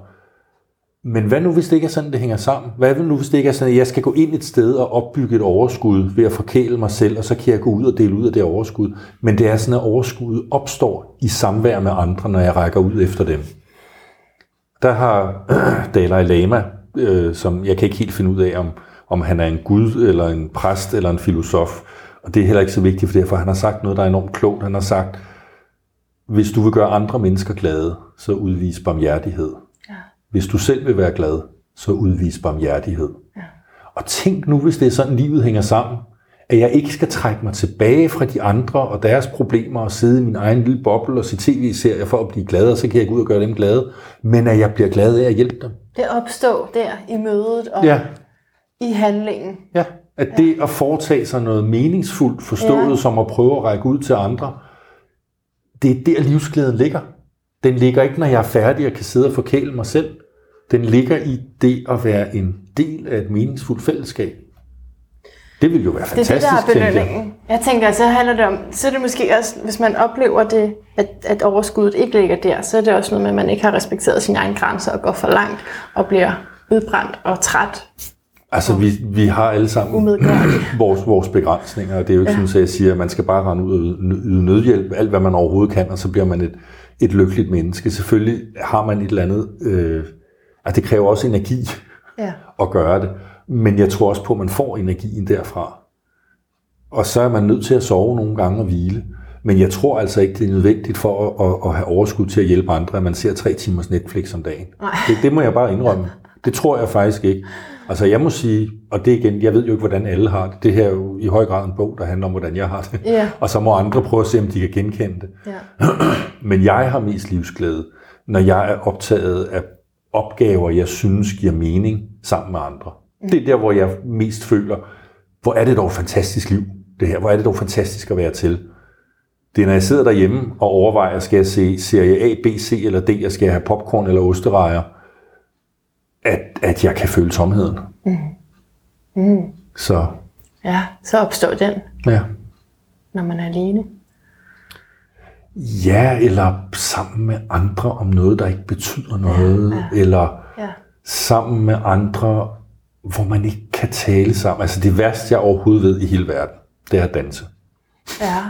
Men hvad nu, hvis det ikke er sådan, det hænger sammen? Hvad nu, hvis det ikke er sådan, at jeg skal gå ind et sted og opbygge et overskud ved at forkæle mig selv, og så kan jeg gå ud og dele ud af det overskud. Men det er sådan, at overskuddet opstår i samvær med andre, når jeg rækker ud efter dem. Der har *clears throat* Dalai Lama, øh, som jeg kan ikke helt finde ud af, om, om han er en gud, eller en præst, eller en filosof. Og det er heller ikke så vigtigt, for derfor han har sagt noget, der er enormt klogt. Han har sagt, hvis du vil gøre andre mennesker glade, så udvis barmhjertighed. Ja. Hvis du selv vil være glad, så udvis barmhjertighed. Ja. Og tænk nu, hvis det er sådan, livet hænger sammen, at jeg ikke skal trække mig tilbage fra de andre og deres problemer og sidde i min egen lille boble og se tv-serier for at blive glad, og så kan jeg gå ud og gøre dem glade, men at jeg bliver glad af at hjælpe dem. Det opstår der i mødet og Ja, i handlingen. ja. At det at foretage sig noget meningsfuldt, forstået Ja. som at prøve at række ud til andre, det er der livsglæden ligger. Den ligger ikke, når jeg er færdig og kan sidde og forkæle mig selv. Den ligger i det at være en del af et meningsfuldt fællesskab. Det vil jo være Det er fantastisk, det, der er tænker jeg. Jeg tænker, så handler det om, så er det måske også, hvis man oplever det, at, at overskuddet ikke ligger der, så er det også noget med, at man ikke har respekteret sine egne grænser og går for langt og bliver udbrændt og træt. Altså, vi, vi har alle sammen *clears throat* vores, vores begrænsninger, og det er jo ikke ja. sådan, at jeg siger, at man skal bare rende ud og yde- yde nødhjælp, alt hvad man overhovedet kan, og så bliver man et, et lykkeligt menneske. Selvfølgelig har man et eller andet, øh, altså det kræver også energi Ja. at gøre det, men jeg tror også på, at man får energien derfra. Og så er man nødt til at sove nogle gange og hvile. Men jeg tror altså ikke, det er nødvendigt for at, at, at have overskud til at hjælpe andre, at man ser tre timers Netflix om dagen. Nej. Det, det må jeg bare indrømme. Det tror jeg faktisk ikke. Altså jeg må sige, og det igen, jeg ved jo ikke, hvordan alle har det. Det her er jo i høj grad en bog, der handler om, hvordan jeg har det. Ja. Og så må andre prøve at se, om de kan genkende det. Ja. *clears throat* Men jeg har mest livsglæde, når jeg er optaget af opgaver, jeg synes giver mening sammen med andre. Det er der, hvor jeg mest føler, hvor er det dog et fantastisk liv, det her. Hvor er det dog fantastisk at være til. Det er, når jeg sidder derhjemme og overvejer, skal jeg se serie A, B, C eller D, og skal jeg have popcorn eller osterejer, at, at jeg kan føle tomheden. Mm. Mm. Så, ja, så opstår den, ja. når man er alene. Ja, eller sammen med andre om noget, der ikke betyder noget, ja, ja. eller Ja. sammen med andre, hvor man ikke kan tale sammen. Altså det værste, jeg overhovedet ved i hele verden, det er at danse. Ja.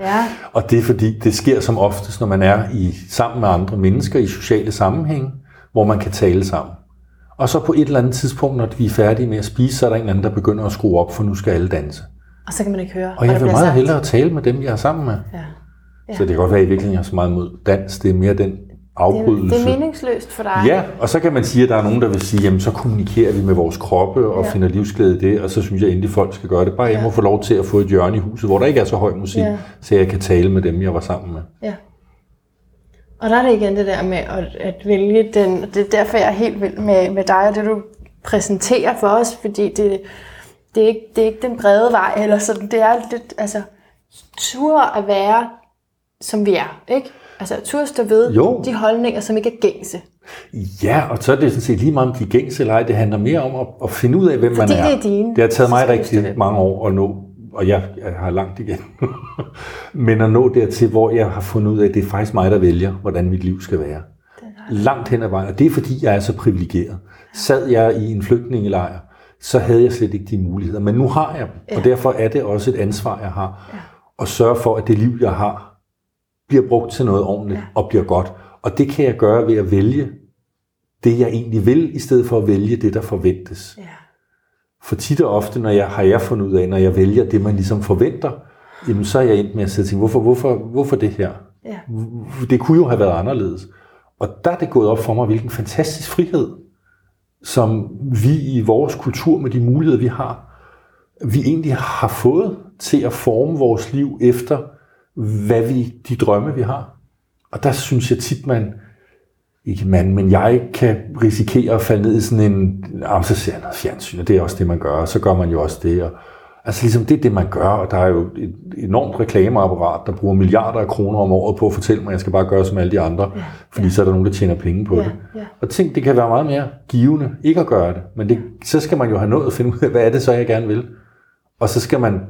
Ja. *laughs* Og det er fordi, det sker som oftest, når man er i sammen med andre mennesker i sociale sammenhænge, hvor man kan tale sammen. Og så på et eller andet tidspunkt, når vi er færdige med at spise, så er der en eller anden, der begynder at skrue op, for nu skal alle danse. Og så kan man ikke høre, Og jeg vil meget sagt. hellere tale med dem, jeg er sammen med. Ja. Ja. Så det kan godt være, at jeg virkelig har så meget mod dans. Det er mere den Det, afbrydelse. det er meningsløst for dig. Ja, og så kan man sige, at der er nogen, der vil sige, jamen så kommunikerer vi med vores kroppe og Ja. finder livsglæde i det, og så synes jeg endelig, folk skal gøre det. Bare jeg Ja. må få lov til at få et hjørne i huset, hvor der ikke er så høj musik, ja. så jeg kan tale med dem, jeg var sammen med. Ja. Og der er det igen det der med at, at vælge den, det er derfor, jeg er helt vild med, med dig og det, du præsenterer for os, fordi det, det, er ikke, det er ikke den brede vej, eller sådan, det er lidt, altså, tur at være, som vi er, ikke? Altså, tur at stå ved Jo. de holdninger, som ikke er gængse. Ja, og så er det sådan set lige meget om de gængse eller ej. Det handler mere om at, at finde ud af, hvem Fordi man er. det er dine. Det har taget mig rigtig mange år at nå, og jeg, jeg har langt igen. *laughs* Men at nå dertil, hvor jeg har fundet ud af, at det er faktisk mig, der vælger, hvordan mit liv skal være. Langt hen ad vejen. Og det er fordi, jeg er så privilegeret. Sad jeg i en flygtningelejr, så havde jeg slet ikke de muligheder. Men nu har jeg dem, ja. og derfor er det også et ansvar, jeg har. Ja. At sørge for, at det liv, jeg har, bliver brugt til noget ordentligt ja. og bliver godt. Og det kan jeg gøre ved at vælge det, jeg egentlig vil, i stedet for at vælge det, der forventes. Ja. For tit og ofte, når jeg har jeg fundet ud af, når jeg vælger det, man ligesom forventer, jamen så er jeg endt med at sige, hvorfor, hvorfor, hvorfor det her? Ja. Det kunne jo have været anderledes. Og der er det gået op for mig, hvilken fantastisk frihed, som vi i vores kultur med de muligheder, vi har, vi egentlig har fået til at forme vores liv efter, hvad vi, de drømme, vi har. Og der synes jeg tit, man, ikke man, men jeg kan risikere at falde ned i sådan en, om så ser jeg noget fjernsyn, og det er også det, man gør, og så gør man jo også det, og, Altså ligesom det er det, man gør, og der er jo et enormt reklameapparat, der bruger milliarder af kroner om året på at fortælle mig, at jeg skal bare gøre som alle de andre, ja, fordi ja. så er der nogen, der tjener penge på ja, det. Ja. Og tænk, det kan være meget mere givende ikke at gøre det, men det, så skal man jo have nået at finde ud af, hvad er det så, jeg gerne vil. Og så skal man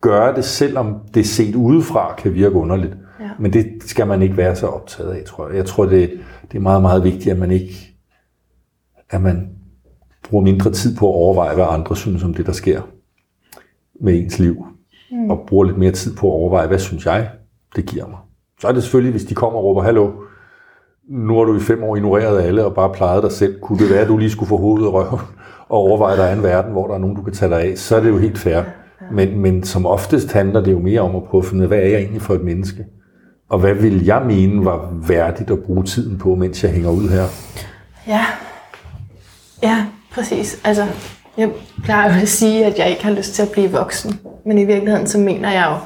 gøre det, selvom det set udefra kan virke underligt. Ja. Men det skal man ikke være så optaget af, tror jeg. Jeg tror, det, det er meget, meget vigtigt, at man ikke at man bruger mindre tid på at overveje, hvad andre synes om det, der sker med ens liv, mm. og bruger lidt mere tid på at overveje, hvad synes jeg, det giver mig. Så er det selvfølgelig, hvis de kommer og råber, hallo, nu har du i fem år ignoreret alle og bare plejet dig selv. Kunne det være, at du lige skulle få hovedet røven og overveje, at der er en verden, hvor der er nogen, du kan tage dig af, så er det jo helt fair. Men, men som oftest handler det jo mere om at prøve at finde ud af, hvad er jeg egentlig for et menneske? Og hvad vil jeg mene var værdigt at bruge tiden på, mens jeg hænger ud her? Ja, ja, præcis. Altså, jeg plejer jo at sige, at jeg ikke har lyst til at blive voksen. Men i virkeligheden så mener jeg jo,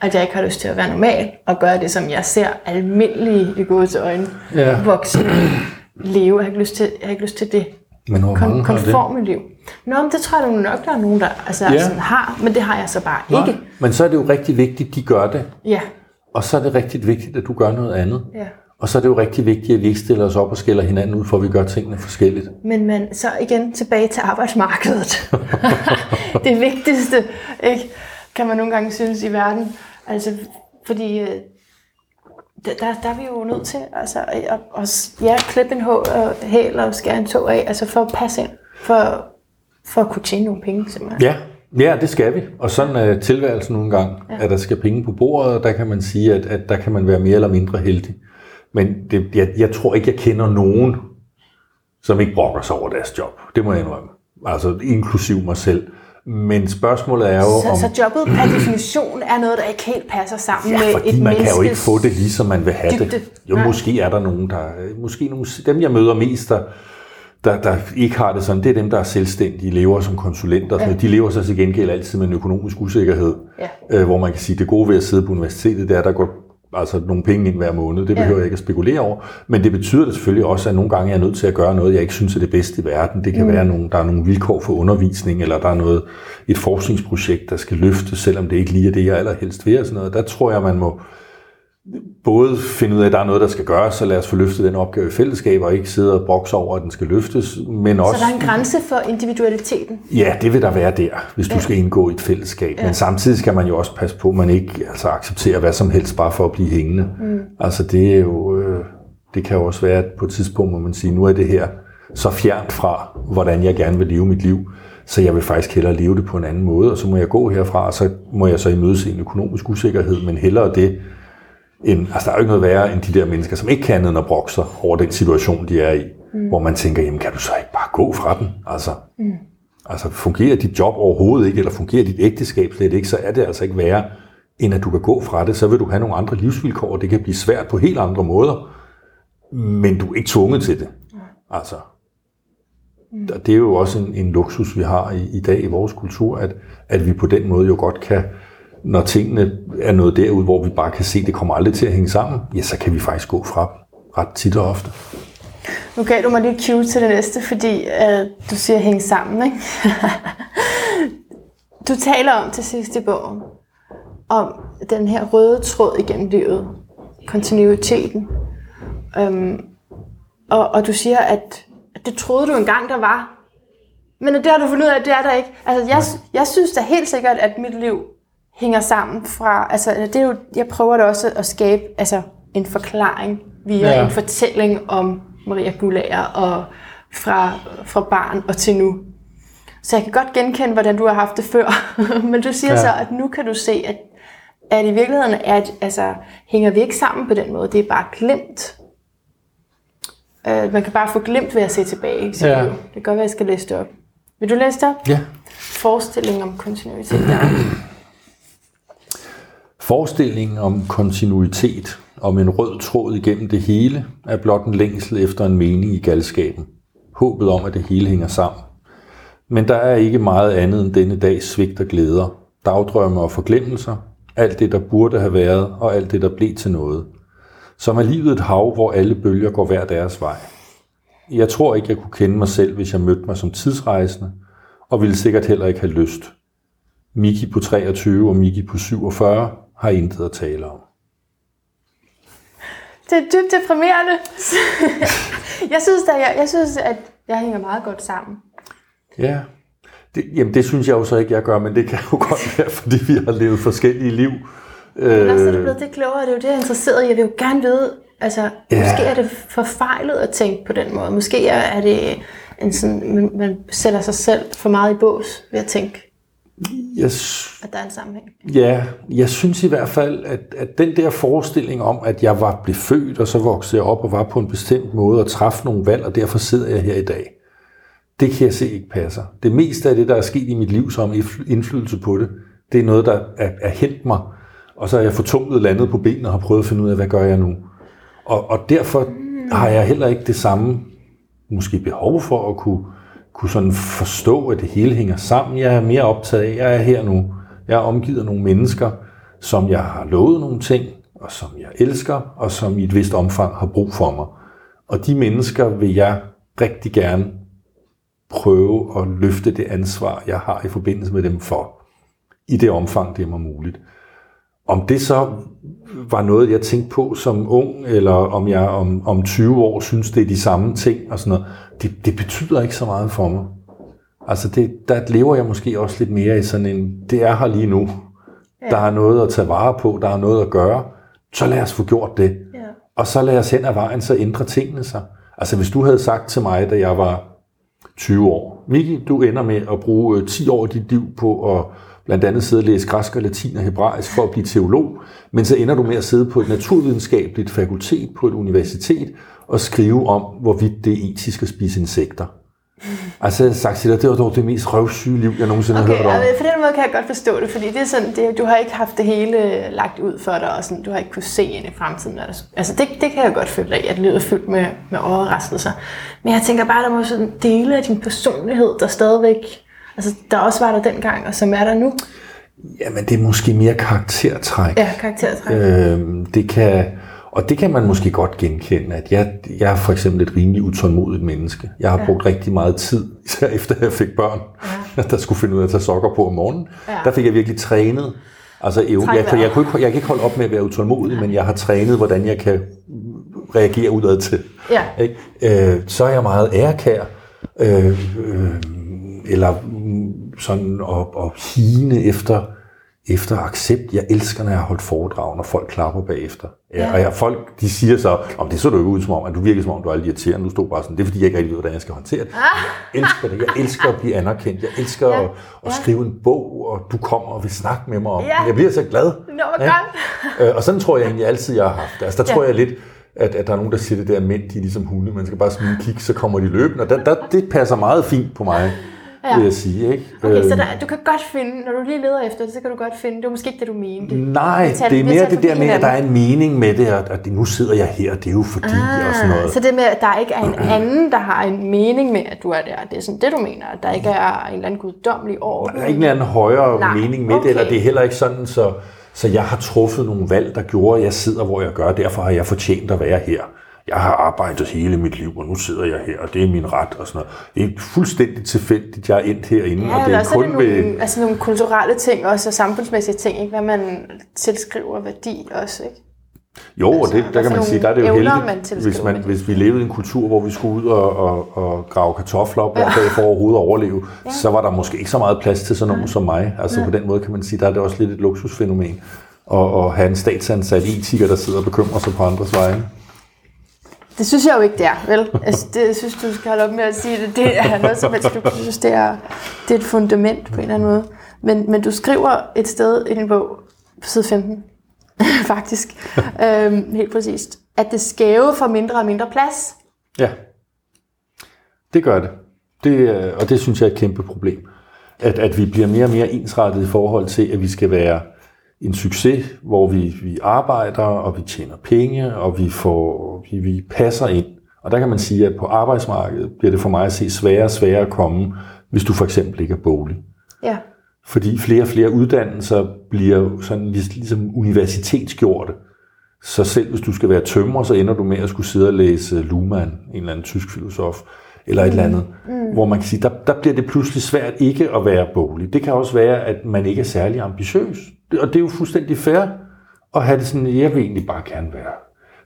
at jeg ikke har lyst til at være normal og gøre det, som jeg ser almindelige i gode til øjne ja. voksne leve. Jeg har ikke lyst til, jeg har ikke lyst til det men hvor Kon- konforme det? liv. Nå, men det tror jeg nok, der er nogen, der altså, ja. sådan har, men det har jeg så bare ikke. Men så er det jo rigtig vigtigt, at de gør det. Ja. Og så er det rigtig vigtigt, at du gør noget andet. Ja. Og så er det jo rigtig vigtigt, at vi ikke stiller os op og skælder hinanden ud, for at vi gør tingene forskelligt. Men man, så igen tilbage til arbejdsmarkedet. *laughs* det vigtigste, ikke? kan man nogle gange synes i verden. Altså, fordi øh, der, der er vi jo nødt til altså, at, at ja, klippe en hæl og skære en tog af, altså for at passe ind, for, for at kunne tjene nogle penge simpelthen. Ja, Ja, det skal vi. Og sådan er tilværelsen nogle gange, ja. at der skal penge på bordet, og der kan man sige, at, at der kan man være mere eller mindre heldig. Men det, jeg, jeg tror ikke, jeg kender nogen, som ikke brokker sig over deres job. Det må jeg indrømme. Altså inklusiv mig selv. Men spørgsmålet er jo... Så, om, så jobbet per definition er noget, der ikke helt passer sammen ja, med et man kan jo ikke få det, ligesom man vil have dybde. det. Jo, Nej. måske er der nogen, der... Måske nogle, dem, jeg møder mest, der, der, der ikke har det sådan, det er dem, der er selvstændige, lever som konsulenter. Ja. De lever så til gengæld altid med en økonomisk usikkerhed, ja. øh, hvor man kan sige, det gode ved at sidde på universitetet, det er, at der går altså nogle penge ind hver måned. Det behøver ja. jeg ikke at spekulere over. Men det betyder det selvfølgelig også, at nogle gange er jeg nødt til at gøre noget, jeg ikke synes er det bedste i verden. Det kan mm. være, at der er nogle vilkår for undervisning, eller der er noget, et forskningsprojekt, der skal løftes, selvom det ikke lige er det, jeg allerhelst vil. Og sådan noget. Der tror jeg, man må både finde ud af, at der er noget, der skal gøres, så lad os få løftet den opgave i fællesskab, og ikke sidde og brokse over, at den skal løftes, men også... Så der er en grænse for individualiteten? Ja, det vil der være der, hvis ja. du skal indgå i et fællesskab. Ja. Men samtidig skal man jo også passe på, at man ikke altså, accepterer hvad som helst, bare for at blive hængende. Mm. Altså det er jo... Øh, det kan jo også være, at på et tidspunkt må man sige, nu er det her så fjernt fra, hvordan jeg gerne vil leve mit liv, så jeg vil faktisk hellere leve det på en anden måde, og så må jeg gå herfra, og så må jeg så imødese en økonomisk usikkerhed, men hellere det, end, altså der er jo ikke noget værre end de der mennesker, som ikke kan andet end at brokse sig over den situation, de er i. Mm. Hvor man tænker, jamen kan du så ikke bare gå fra den? Altså, mm. altså fungerer dit job overhovedet ikke, eller fungerer dit ægteskab slet ikke, så er det altså ikke værre, end at du kan gå fra det. Så vil du have nogle andre livsvilkår, og det kan blive svært på helt andre måder. Men du er ikke tvunget til det. Mm. Altså, det er jo også en, en luksus, vi har i, i dag i vores kultur, at, at vi på den måde jo godt kan når tingene er noget derud, hvor vi bare kan se, at det kommer aldrig til at hænge sammen, ja, så kan vi faktisk gå fra ret tit og ofte. Nu gav du mig lige cue til det næste, fordi uh, du siger hænge sammen. Ikke? *laughs* du taler om til sidst i bogen, om den her røde tråd igennem livet, kontinuiteten. Um, og, og du siger, at, at det troede du engang, der var. Men det har du fundet ud af, at det er der ikke. Altså, jeg, jeg synes da helt sikkert, at mit liv hænger sammen fra, altså det er jo, jeg prøver da også at skabe, altså en forklaring via Ja. en fortælling om Maria Gullager og fra, fra barn og til nu. Så jeg kan godt genkende, hvordan du har haft det før. *laughs* Men du siger Ja. så, at nu kan du se, at, at i virkeligheden er, at, altså, hænger vi ikke sammen på den måde. Det er bare glemt. Uh, man kan bare få glemt ved at se tilbage. sit Ja. Det kan godt være, at jeg skal læse det op. Vil du læse det op? Ja. Forestilling om kontinuitet. *clears throat* Forestillingen om kontinuitet, om en rød tråd igennem det hele, er blot en længsel efter en mening i galskaben. Håbet om, at det hele hænger sammen. Men der er ikke meget andet end denne dags svigt og glæder, dagdrømme og forglemmelser, alt det, der burde have været, og alt det, der blev til noget. Som er livet et hav, hvor alle bølger går hver deres vej. Jeg tror ikke, jeg kunne kende mig selv, hvis jeg mødte mig som tidsrejsende, og ville sikkert heller ikke have lyst. Miki på 23 og Miki på 47 har intet at tale om. Det er dybt deprimerende. *laughs* jeg, synes, at jeg, jeg synes, at jeg hænger meget godt sammen. Ja, det, jamen det synes jeg jo så ikke, jeg gør, men det kan jo *laughs* godt være, fordi vi har levet forskellige liv. Men også er du Øh, blevet det klogere, det er jo det, jeg er interesseret i. Jeg vil jo gerne vide, altså, Ja. måske er det forfejlet at tænke på den måde. Måske er er det en sådan, man, man sætter sig selv for meget i bås ved at tænke, jeg, at der er en sammenhæng. ja, jeg synes i hvert fald, at, at den der forestilling om, at jeg var blevet født, og så voksede jeg op og var på en bestemt måde og træffe nogle valg, og derfor sidder jeg her i dag, det kan jeg se ikke passer. Det meste af det, der er sket i mit liv som indfly- indflydelse på det, det er noget, der er, er hent mig, og så er jeg fortumlet landet på benene og har prøvet at finde ud af, hvad gør jeg nu? Og, og derfor har jeg heller ikke det samme måske behov for at kunne, kunne sådan forstå, at det hele hænger sammen. Jeg er mere optaget af, at jeg er her nu. Jeg er omgivet af nogle mennesker, som jeg har lovet nogle ting, og som jeg elsker, og som i et vist omfang har brug for mig. Og de mennesker vil jeg rigtig gerne prøve at løfte det ansvar, jeg har i forbindelse med dem for, i det omfang, det er mig muligt. Om det så var noget, jeg tænkte på som ung, eller om jeg om, om 20 år synes, det er de samme ting og sådan noget, det, det betyder ikke så meget for mig. Altså, det, der lever jeg måske også lidt mere i sådan en, det er her lige nu. Ja. Der er noget at tage vare på, der er noget at gøre. Så lad os få gjort det. Ja. Og så lad os hen ad vejen, så ændrer tingene sig. Altså, hvis du havde sagt til mig, da jeg var 20 år, Miki, du ender med at bruge øh, 10 år af dit liv på at blandt andet sidde og læse græsk og latin og hebraisk for at blive teolog, men så ender du med at sidde på et naturvidenskabeligt fakultet på et universitet og skrive om, hvorvidt det er etisk at spise insekter. Altså, jeg har sagt til dig, det var dog det mest røvsyge liv, jeg nogensinde har Okay, hørt om. og på den måde kan jeg godt forstå det, fordi det er sådan, det, du har ikke haft det hele lagt ud for dig, og sådan, du har ikke kunne se ind i fremtiden. Altså det, det kan jeg godt føle af, at livet er fyldt med, med overraskelser. Men jeg tænker bare, der må sådan dele af din personlighed, der stadigvæk, altså der også var der dengang, og som er der nu. Jamen, det er måske mere karaktertræk. Ja, karaktertræk. Øhm, det kan, og det kan man måske godt genkende, at jeg, jeg er for eksempel et rimelig utålmodigt menneske. Jeg har ja. brugt rigtig meget tid, især *laughs* efter jeg fik børn, ja. der skulle finde ud af at tage sokker på om morgenen. Ja. Der fik jeg virkelig trænet. Altså, jeg, jeg, for jeg, kunne ikke, jeg kan ikke holde op med at være utålmodig, men jeg har trænet, hvordan jeg kan reagere udad til. Ja. Ikke? Øh, så er jeg meget ærekær, øh, øh, eller sådan og, og hine efter, efter accept. Jeg elsker, når jeg har holdt foredrag, når folk klapper bagefter. Ja. Ja. Og jeg, folk de siger så, om det så du ikke ud som om, at du virker som om, du er lidt irriterende. Du stod bare sådan, det er fordi, jeg ikke rigtig ved, hvordan jeg skal håndtere det. Jeg elsker det. Jeg elsker at blive anerkendt. Jeg elsker Ja. at, at skrive en bog, og du kommer og vil snakke med mig om Ja. Jeg bliver så glad. Nå, hvor godt. Øh, og sådan tror jeg egentlig altid, jeg har haft det. Altså, der Ja. tror jeg lidt, at, at der er nogen, der siger det der, at mænd de er ligesom hunde. Man skal bare smide en kig, så kommer de løbende. Og der, der, det passer meget fint på mig, ja. Vil jeg sige. Ikke? Okay, så Øh, der, du kan godt finde, når du lige leder efter det, så kan du godt finde, det var måske ikke det, du mente. Nej, tager- det er mere det der med, at der er en mening med det, og at nu sidder jeg her, det er jo fordi, ah, og sådan noget. Så det med, at der ikke er en anden, der har en mening med, at du er der, det er sådan det, du mener, at der ikke er en eller anden guddommelig orden. Der er ikke en eller anden højere Nej, mening med okay. det, eller det er heller ikke sådan, så, så jeg har truffet nogle valg, der gjorde, at jeg sidder, hvor jeg gør, derfor har jeg fortjent at være her. Jeg har arbejdet hele mit liv, og nu sidder jeg her, og det er min ret og sådan noget. Det er fuldstændig tilfældigt, jeg er endt herinde, Ja, og det er også er kun det nogle, ved... altså nogle kulturelle ting også, og samfundsmæssige ting, ikke? hvad man tilskriver værdi også. Ikke? Jo, og det, Altså, der kan man sige, der er det jo man heldigt, tilskriver hvis, man, hvis vi levede i en kultur, hvor vi skulle ud og, og, og grave kartofler op hver dag for overhovedet at overleve, så var der måske ikke så meget plads til sådan nogen som mig. Altså på den måde kan man sige, der er det også lidt et luksusfænomen. og, og have en statsansat etiker, der sidder og bekymrer sig på andres vegne. Det synes jeg jo ikke, det er, vel? Altså, det jeg synes du skal holde op med at sige det. Det er noget som helst, du synes, det er, det er et fundament på en eller anden måde. Men, men du skriver et sted i din bog, på side 15, *laughs* faktisk, øhm, helt præcist, at det skæve får mindre og mindre plads. Ja, det gør det. det øh, og det synes jeg er et kæmpe problem. At, at vi bliver mere og mere ensrettet i forhold til, at vi skal være en succes, hvor vi, vi arbejder, og vi tjener penge, og vi, får, vi, vi passer ind. Og der kan man sige, at på arbejdsmarkedet bliver det for mig at se sværere og sværere at komme, hvis du for eksempel ikke er bolig. Ja. Fordi flere og flere uddannelser bliver sådan ligesom universitetsgjorte. Så selv hvis du skal være tømrer, så ender du med at skulle sidde og læse Luhmann, en eller anden tysk filosof, eller et mm. eller andet. Mm. Hvor man kan sige, der, der bliver det pludselig svært ikke at være bolig. Det kan også være, at man ikke er særlig ambitiøs. Og det er jo fuldstændig fair at have det sådan, jeg vil egentlig bare gerne være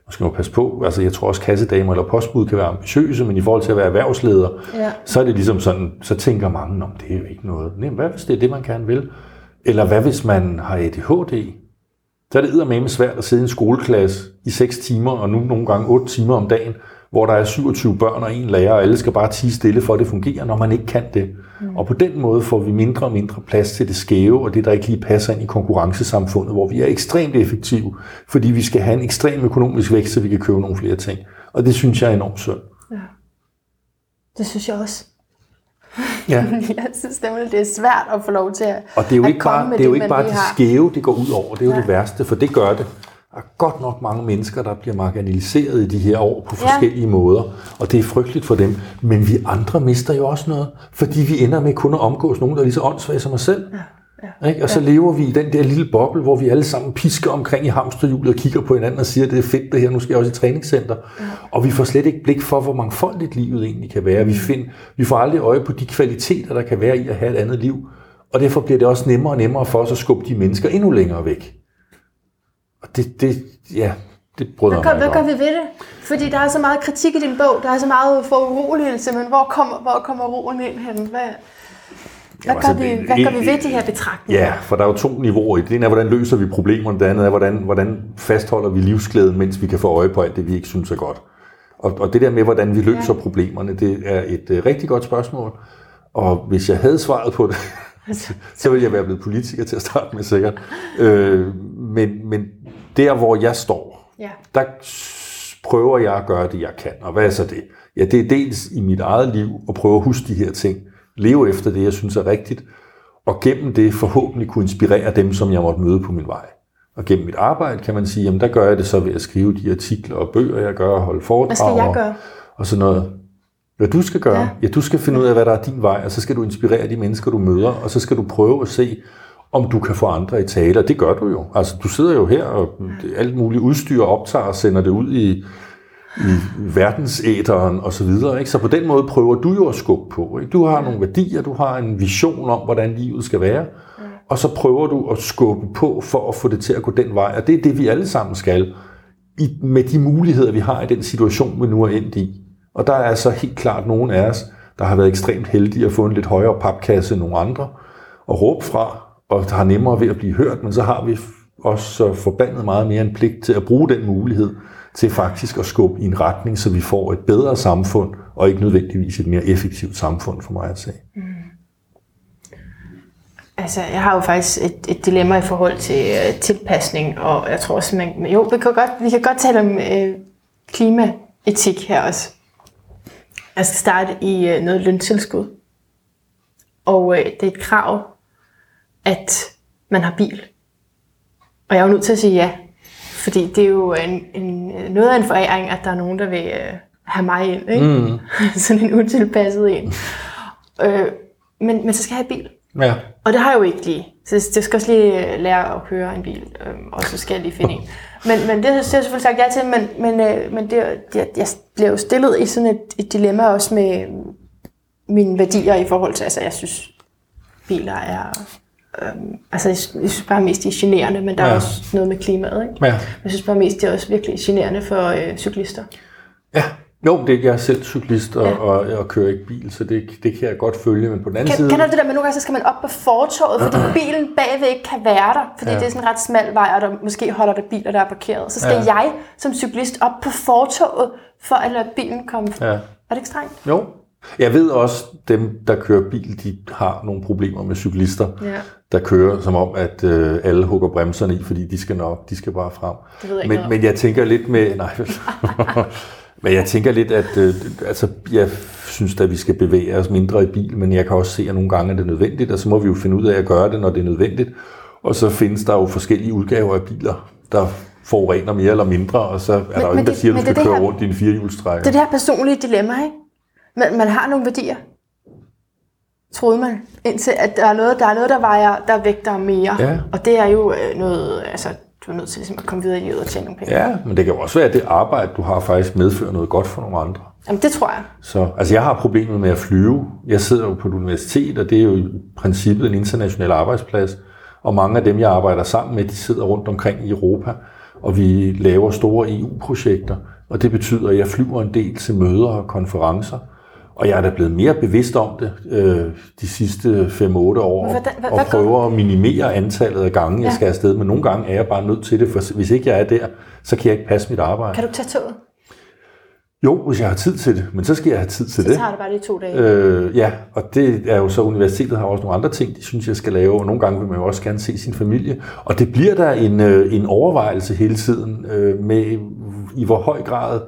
nu skal man passe på, altså jeg tror også kassedamer eller postbud kan være ambitiøse, men i forhold til at være erhvervsleder, ja. så er det ligesom sådan, så tænker mange, om det er jo ikke noget. Nej, hvad hvis det er det, man gerne vil? Eller hvad hvis man har ADHD? Så er det med svært at sidde i en skoleklasse i 6 timer, og nu nogle gange 8 timer om dagen, hvor der er 27 børn og en lærer, og alle skal bare tige stille for, at det fungerer, når man ikke kan det. Mm. Og på den måde får vi mindre og mindre plads til det skæve, og det, der ikke lige passer ind i konkurrencesamfundet, hvor vi er ekstremt effektive, fordi vi skal have en ekstrem økonomisk vækst, så vi kan købe nogle flere ting. Og det synes jeg er enormt synd. Ja. Det synes jeg også. Ja. *laughs* jeg synes nemlig, det er svært at få lov til at Og det er jo ikke bare, det, er jo ikke bare det skæve, det går ud over. Det er jo ja. det værste, for det gør det. Er godt nok mange mennesker, der bliver marginaliseret i de her år på forskellige ja. måder, og det er frygteligt for dem. Men vi andre mister jo også noget, fordi vi ender med kun at omgås nogen, der er lige så åndssvage som os selv. Ja. Ja. Ikke? Og så ja. lever vi i den der lille boble, hvor vi alle sammen pisker omkring i hamsterhjulet og kigger på hinanden og siger, det er fedt det her, nu skal jeg også i træningscenter. Ja. Og vi får slet ikke blik for, hvor mangfoldigt livet egentlig kan være. Vi, find, vi får aldrig øje på de kvaliteter, der kan være i at have et andet liv. Og derfor bliver det også nemmere og nemmere for os at skubbe de mennesker endnu længere væk. Det, det ja, det bryder hvad gør, mig Hvad gør vi ved det? Fordi der er så meget kritik i din bog, der er så meget for uroligelse, men hvor kommer, hvor kommer roen ind hen? Hvad, hvad, gør, altså, vi, hvad gør vi ved de her betragtninger? Ja, for der er jo to niveauer i det. Det ene er, hvordan løser vi problemerne, det andet er, hvordan, hvordan fastholder vi livsglæden, mens vi kan få øje på alt det, vi ikke synes er godt. Og, og det der med, hvordan vi løser ja. problemerne, det er et uh, rigtig godt spørgsmål. Og hvis jeg havde svaret på det, *laughs* så ville jeg være blevet politiker til at starte med sikkert. Øh, men, men der, hvor jeg står, ja. der prøver jeg at gøre det, jeg kan. Og hvad er så det? Ja, det er dels i mit eget liv at prøve at huske de her ting. Leve efter det, jeg synes er rigtigt. Og gennem det forhåbentlig kunne inspirere dem, som jeg måtte møde på min vej. Og gennem mit arbejde kan man sige, jamen der gør jeg det så ved at skrive de artikler og bøger, jeg gør, og holde foredrag. Hvad skal jeg gøre? Og sådan noget. Hvad du skal gøre? Ja. ja, du skal finde ud af, hvad der er din vej, og så skal du inspirere de mennesker, du møder, og så skal du prøve at se, om du kan få andre i tale, og det gør du jo. Altså, du sidder jo her, og alt muligt udstyr optager og sender det ud i, i verdensæteren og så videre. Ikke? Så på den måde prøver du jo at skubbe på. Ikke? Du har nogle værdier, du har en vision om, hvordan livet skal være, og så prøver du at skubbe på for at få det til at gå den vej. Og det er det, vi alle sammen skal, i, med de muligheder, vi har i den situation, vi nu er endt i. Og der er altså helt klart nogen af os, der har været ekstremt heldige at få en lidt højere papkasse end nogle andre, og råbe fra, og har nemmere ved at blive hørt, men så har vi også så forbandet meget mere en pligt til at bruge den mulighed til faktisk at skubbe i en retning, så vi får et bedre samfund, og ikke nødvendigvis et mere effektivt samfund for mig at se. Mm. Altså, jeg har jo faktisk et, et dilemma i forhold til øh, tilpasning, og jeg tror også, man, jo, vi kan godt, vi kan godt tale om øh, klimaetik her også. Altså, jeg skal starte i øh, noget løntilskud. Og øh, det er et krav, at man har bil. Og jeg er jo nødt til at sige ja, fordi det er jo en, en, noget af en foræring, at der er nogen, der vil uh, have mig ind. Ikke? Mm. *laughs* Sådan en utilpasset en. uh, men, men så skal jeg have bil. Ja. Og det har jeg jo ikke lige. Så jeg skal også lige lære at køre en bil, øh, og så skal jeg lige finde en. Men, men det har jeg selvfølgelig sagt ja til, men, men, øh, men det, jeg, jeg bliver jo stillet i sådan et, et dilemma også med mine værdier i forhold til, altså jeg synes, biler er Øhm, altså, jeg synes bare mest, de er generende, men der ja. er også noget med klimaet. Ikke? Ja. Jeg synes bare mest, det er også virkelig generende for øh, cyklister. Ja, Jo, det, jeg er selv cyklist og, Ja. og, og kører ikke bil, så det, det kan jeg godt følge, men på den anden Kan, side... kender du det der med, nogle gange så skal man op på fortorvet, fordi bilen bagved ikke kan være der, fordi ja. Det er sådan en ret smal vej, og der måske holder der biler, der er parkeret. Så skal ja. Jeg som cyklist op på fortorvet, for at lade bilen komme. Ja. Er det ikke strengt? Jo. Jeg ved også, dem, der kører bil, de har nogle problemer med cyklister, Ja. der kører som om, at øh, alle hugger bremserne i, fordi de skal nok, de skal bare frem. Det ved jeg ikke men, om. men jeg tænker lidt med... *laughs* Nej, *laughs* men jeg tænker lidt, at øh, altså, jeg synes at vi skal bevæge os mindre i bil, men jeg kan også se, at nogle gange er det nødvendigt, og så må vi jo finde ud af at gøre det, når det er nødvendigt. Og så findes der jo forskellige udgaver af biler, der forurener mere eller mindre, og så er der jo men ingen, der siger, at du men skal det køre her- rundt i en firehjulstrækker. Det er det her personlige dilemma, ikke? Man, man har nogle værdier, troede man, indtil at der er noget, der, er noget, der vejer, der vægter mere. Ja. Og det er jo øh, noget, altså, du er nødt til ligesom, at komme videre i livet og tjene nogle penge. Ja, men det kan jo også være, at det arbejde, du har, faktisk medfører noget godt for nogle andre. Jamen, det tror jeg. Så, altså jeg har problemet med at flyve. Jeg sidder jo på et universitet, og det er jo i princippet en international arbejdsplads. Og mange af dem, jeg arbejder sammen med, de sidder rundt omkring i Europa, og vi laver store EU-projekter. Og det betyder, at jeg flyver en del til møder og konferencer. Og jeg er da blevet mere bevidst om det øh, de sidste 5-8 år, hvordan- hvad- og prøver at minimere antallet af gange, jeg Ja. skal afsted. Men nogle gange er jeg bare nødt til det, for hvis ikke jeg er der, så kan jeg ikke passe mit arbejde. Kan du tage toget? Jo, hvis jeg har tid til det, men så skal jeg have tid til Så det. tager det bare lige to dage. Øh, ja, og det er jo så, universitetet har også nogle andre ting, de synes, jeg skal lave, og nogle gange vil man jo også gerne se sin familie. Og det bliver der en, øh, en overvejelse hele tiden øh, med, i hvor høj grad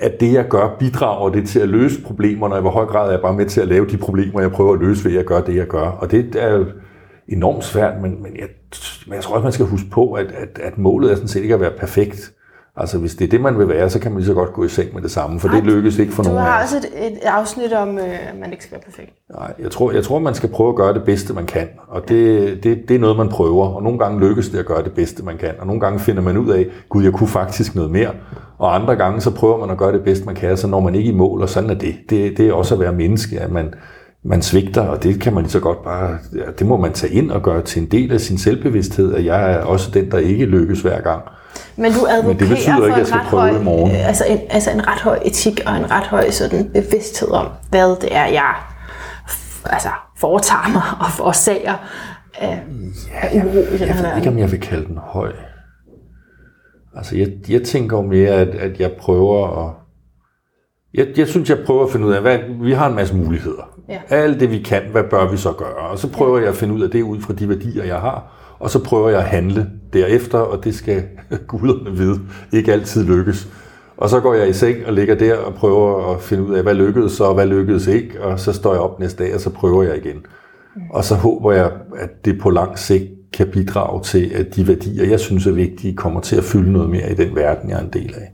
at det, jeg gør, bidrager det til at løse problemerne, og i hvor høj grad er jeg bare med til at lave de problemer, jeg prøver at løse ved at gøre det, jeg gør. Og det er jo enormt svært, men, men, jeg, men jeg tror også, man skal huske på, at, at, at målet er sådan set ikke at være perfekt. Altså, hvis det er det, man vil være, så kan man lige så godt gå i seng med det samme, for det lykkes ikke for Du nogen af har os. også et, et afsnit om, øh, at man ikke skal være perfekt. Nej, jeg tror, jeg tror, man skal prøve at gøre det bedste, man kan. Og det, det, det er noget, man prøver. Og nogle gange lykkes det at gøre det bedste, man kan. Og nogle gange finder man ud af, gud, jeg kunne faktisk noget mere. Og andre gange, så prøver man at gøre det bedste, man kan, så når man ikke i mål, og sådan er det. Det, det er også at være menneske, at man, man svigter, og det kan man lige så godt bare, ja, det må man tage ind og gøre til en del af sin selvbevidsthed, at jeg er også den, der ikke lykkes hver gang. Men du advokerer Men det betyder for ikke, at jeg skal prøve høj, i morgen. øh, Altså en, altså en ret høj etik og en ret høj sådan bevidsthed om, hvad det er, jeg altså, foretager mig og forårsager af, af uro i den Jeg her ved ikke, om jeg vil kalde den høj. Altså, jeg, jeg tænker jo mere, at, at jeg prøver at... Jeg, jeg synes, jeg prøver at finde ud af, hvad, vi har en masse muligheder. Ja. Alt det, vi kan, hvad bør vi så gøre? Og så prøver jeg at finde ud af det ud fra de værdier, jeg har. Og så prøver jeg at handle derefter, og det skal *laughs* guderne vide ikke altid lykkes. Og så går jeg i seng og ligger der og prøver at finde ud af, hvad lykkedes så, og hvad lykkedes ikke. Og så står jeg op næste dag, og så prøver jeg igen. Og så håber jeg, at det på lang sigt kan bidrage til, at de værdier, jeg synes er vigtige, kommer til at fylde noget mere i den verden, jeg er en del af.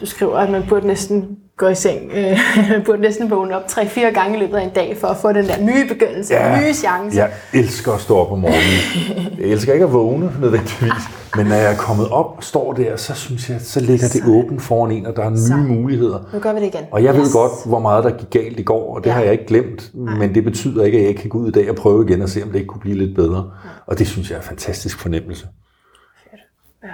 Du skriver, at man burde næsten gå i seng, øh, *laughs* man burde næsten vågne op 3-4 gange i løbet af en dag, for at få den der nye begyndelse, ja, nye chance. Jeg elsker at stå op om morgenen. Jeg elsker ikke at vågne nødvendigvis, men når jeg er kommet op og står der, så synes jeg, så ligger det åbent foran en, og der er nye Så. muligheder. Nu gør vi det igen. Og jeg ved Yes. godt, hvor meget der gik galt i går, og det Ja. har jeg ikke glemt. Men det betyder ikke, at jeg ikke kan gå ud i dag og prøve igen og se, om det ikke kunne blive lidt bedre. Og det synes jeg er en fantastisk fornemmelse. Ja.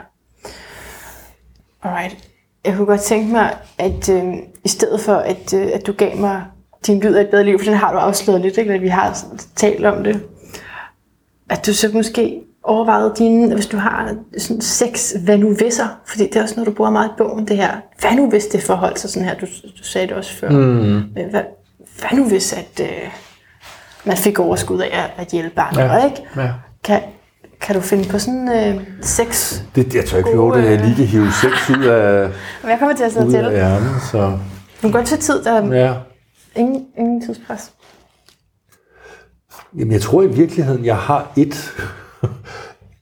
Alright. Jeg kunne godt tænke mig, at øh, i stedet for, at, øh, at du gav mig din lyd af et bedre liv, for den har du afsløret lidt, ikke, når vi har sådan talt om det, at du så måske overvejede dine, hvis du har sådan seks hvad nu visser, fordi det er også noget, du bruger meget i bogen, det her, hvad nu hvis det forholdt sig sådan her, du, du sagde det også før, mm. Men hvad, hvad nu hvis, at øh, man fik overskud af at, at hjælpe andre, Ja. ikke? Ja. Kan, kan du finde på sådan øh, seks Det, jeg tør ikke love det, jeg lige kan hive seks *laughs* ud af, Men jeg kommer til at sidde til. hjernen. Så Du kan godt tage tid, der er ja. ingen, ingen tidspres. Jamen, jeg tror i virkeligheden, jeg har et.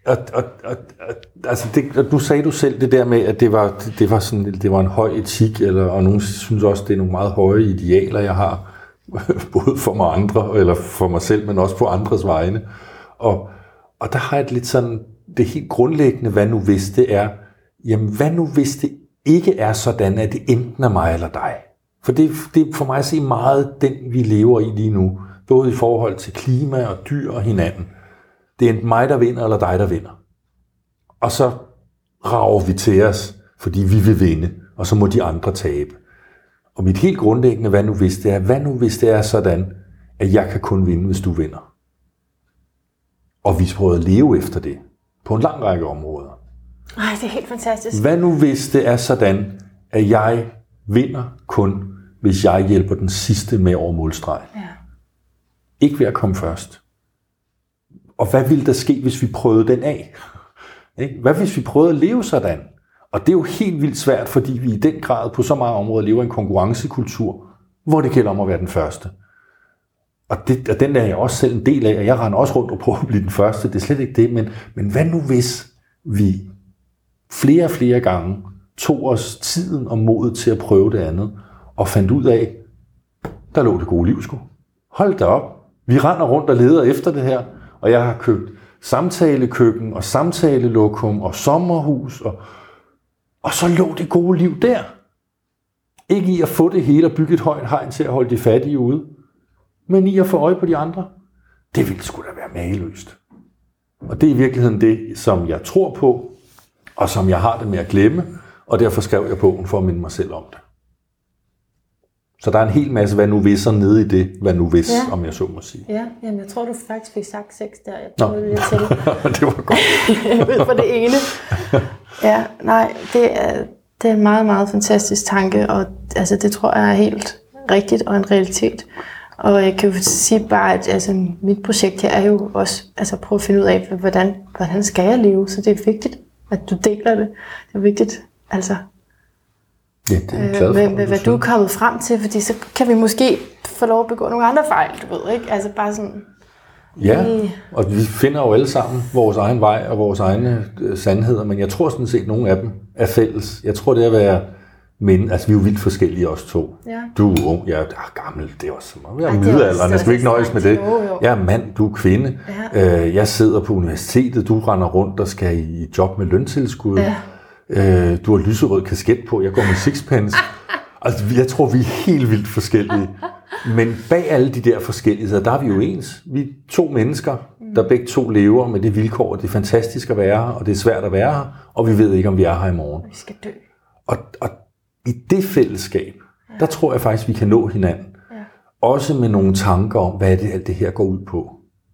og, og, og, og, altså det, og nu sagde du selv det der med, at det var, det, det var, sådan, det var en høj etik, eller, og nogen synes også, det er nogle meget høje idealer, jeg har, *laughs* både for mig andre, eller for mig selv, men også på andres vegne. Og, og der har jeg lidt sådan, det helt grundlæggende, hvad nu hvis det er, jamen hvad nu hvis det ikke er sådan, at det enten er mig eller dig? For det, det er for mig at se meget den, vi lever i lige nu, både i forhold til klima og dyr og hinanden. Det er enten mig, der vinder, eller dig, der vinder. Og så rager vi til os, fordi vi vil vinde, og så må de andre tabe. Og mit helt grundlæggende, hvad nu hvis det er, hvad nu hvis det er sådan, at jeg kan kun vinde, hvis du vinder. Og vi prøver at leve efter det på en lang række områder. Ej, det er helt fantastisk. Hvad nu hvis det er sådan, at jeg vinder kun, hvis jeg hjælper den sidste med over målstregen? Ja. Ikke ved at komme først. Og hvad ville der ske, hvis vi prøvede den af? Hvad hvis vi prøvede at leve sådan? Og det er jo helt vildt svært, fordi vi i den grad på så mange områder lever i en konkurrencekultur, hvor det gælder om at være den første. Og, det, og den er jeg også selv en del af, og jeg render også rundt og prøver at blive den første. Det er slet ikke det, men, men hvad nu hvis vi flere og flere gange tog os tiden og modet til at prøve det andet, og fandt ud af, der lå det gode liv sgu. Hold da op. Vi render rundt og leder efter det her, og jeg har købt samtalekøkken og samtalelokum og sommerhus, og, og så lå det gode liv der. Ikke i at få det hele og bygge et højt hegn til at holde de fattige ude, men i at få øje på de andre. Det ville sgu da være mageløst. Og det er i virkeligheden det, som jeg tror på, og som jeg har det med at glemme, og derfor skrev jeg bogen for at minde mig selv om det. Så der er en hel masse hvad nu visser nede i det, hvad nu hvis, Ja. om jeg så må sige. Ja, jamen jeg tror, du faktisk fik sagt sex der. Jeg Nå. prøvede lige til det var godt. *laughs* ud fra det ene. Ja, nej, det er, det er en meget, meget fantastisk tanke, og altså, det tror jeg er helt rigtigt og en realitet. Og jeg kan jo sige bare, at altså, mit projekt her er jo også altså, at prøve at finde ud af, hvordan, hvordan skal jeg leve, så det er vigtigt, at du deler det. Det er vigtigt, altså, Ja, det er øh, glad for, hvad, du er kommet frem til, fordi så kan vi måske få lov at begå nogle andre fejl, du ved, ikke? Altså bare sådan, Ja, lige- og vi finder jo alle sammen vores egen vej og vores egne øh, sandheder, men jeg tror sådan set, at nogle af dem er fælles. Jeg tror, det er at være men, altså vi er jo vildt forskellige os to. Ja. Du er ung, jeg er ah, gammel, det er også som Jeg Ej, er er middelalderen, jeg skal ikke nøjes med det. jo, jo. Jeg er mand, du er kvinde. Ja. Øh, jeg sidder på universitetet, du render rundt og skal i job med løntilskud. Ja. Øh, du har lyserød kasket på, jeg går med sixpence. *laughs* altså, jeg tror, vi er helt vildt forskellige. Men bag alle de der forskelligheder, der er vi jo ens. Vi er to mennesker, der begge to lever med det vilkår, det er fantastisk at være her, og det er svært at være her, og vi ved ikke, om vi er her i morgen. vi skal dø. Og, og i det fællesskab, der tror jeg faktisk, vi kan nå hinanden. Ja. Også med nogle tanker om, hvad er det, alt det her går ud på.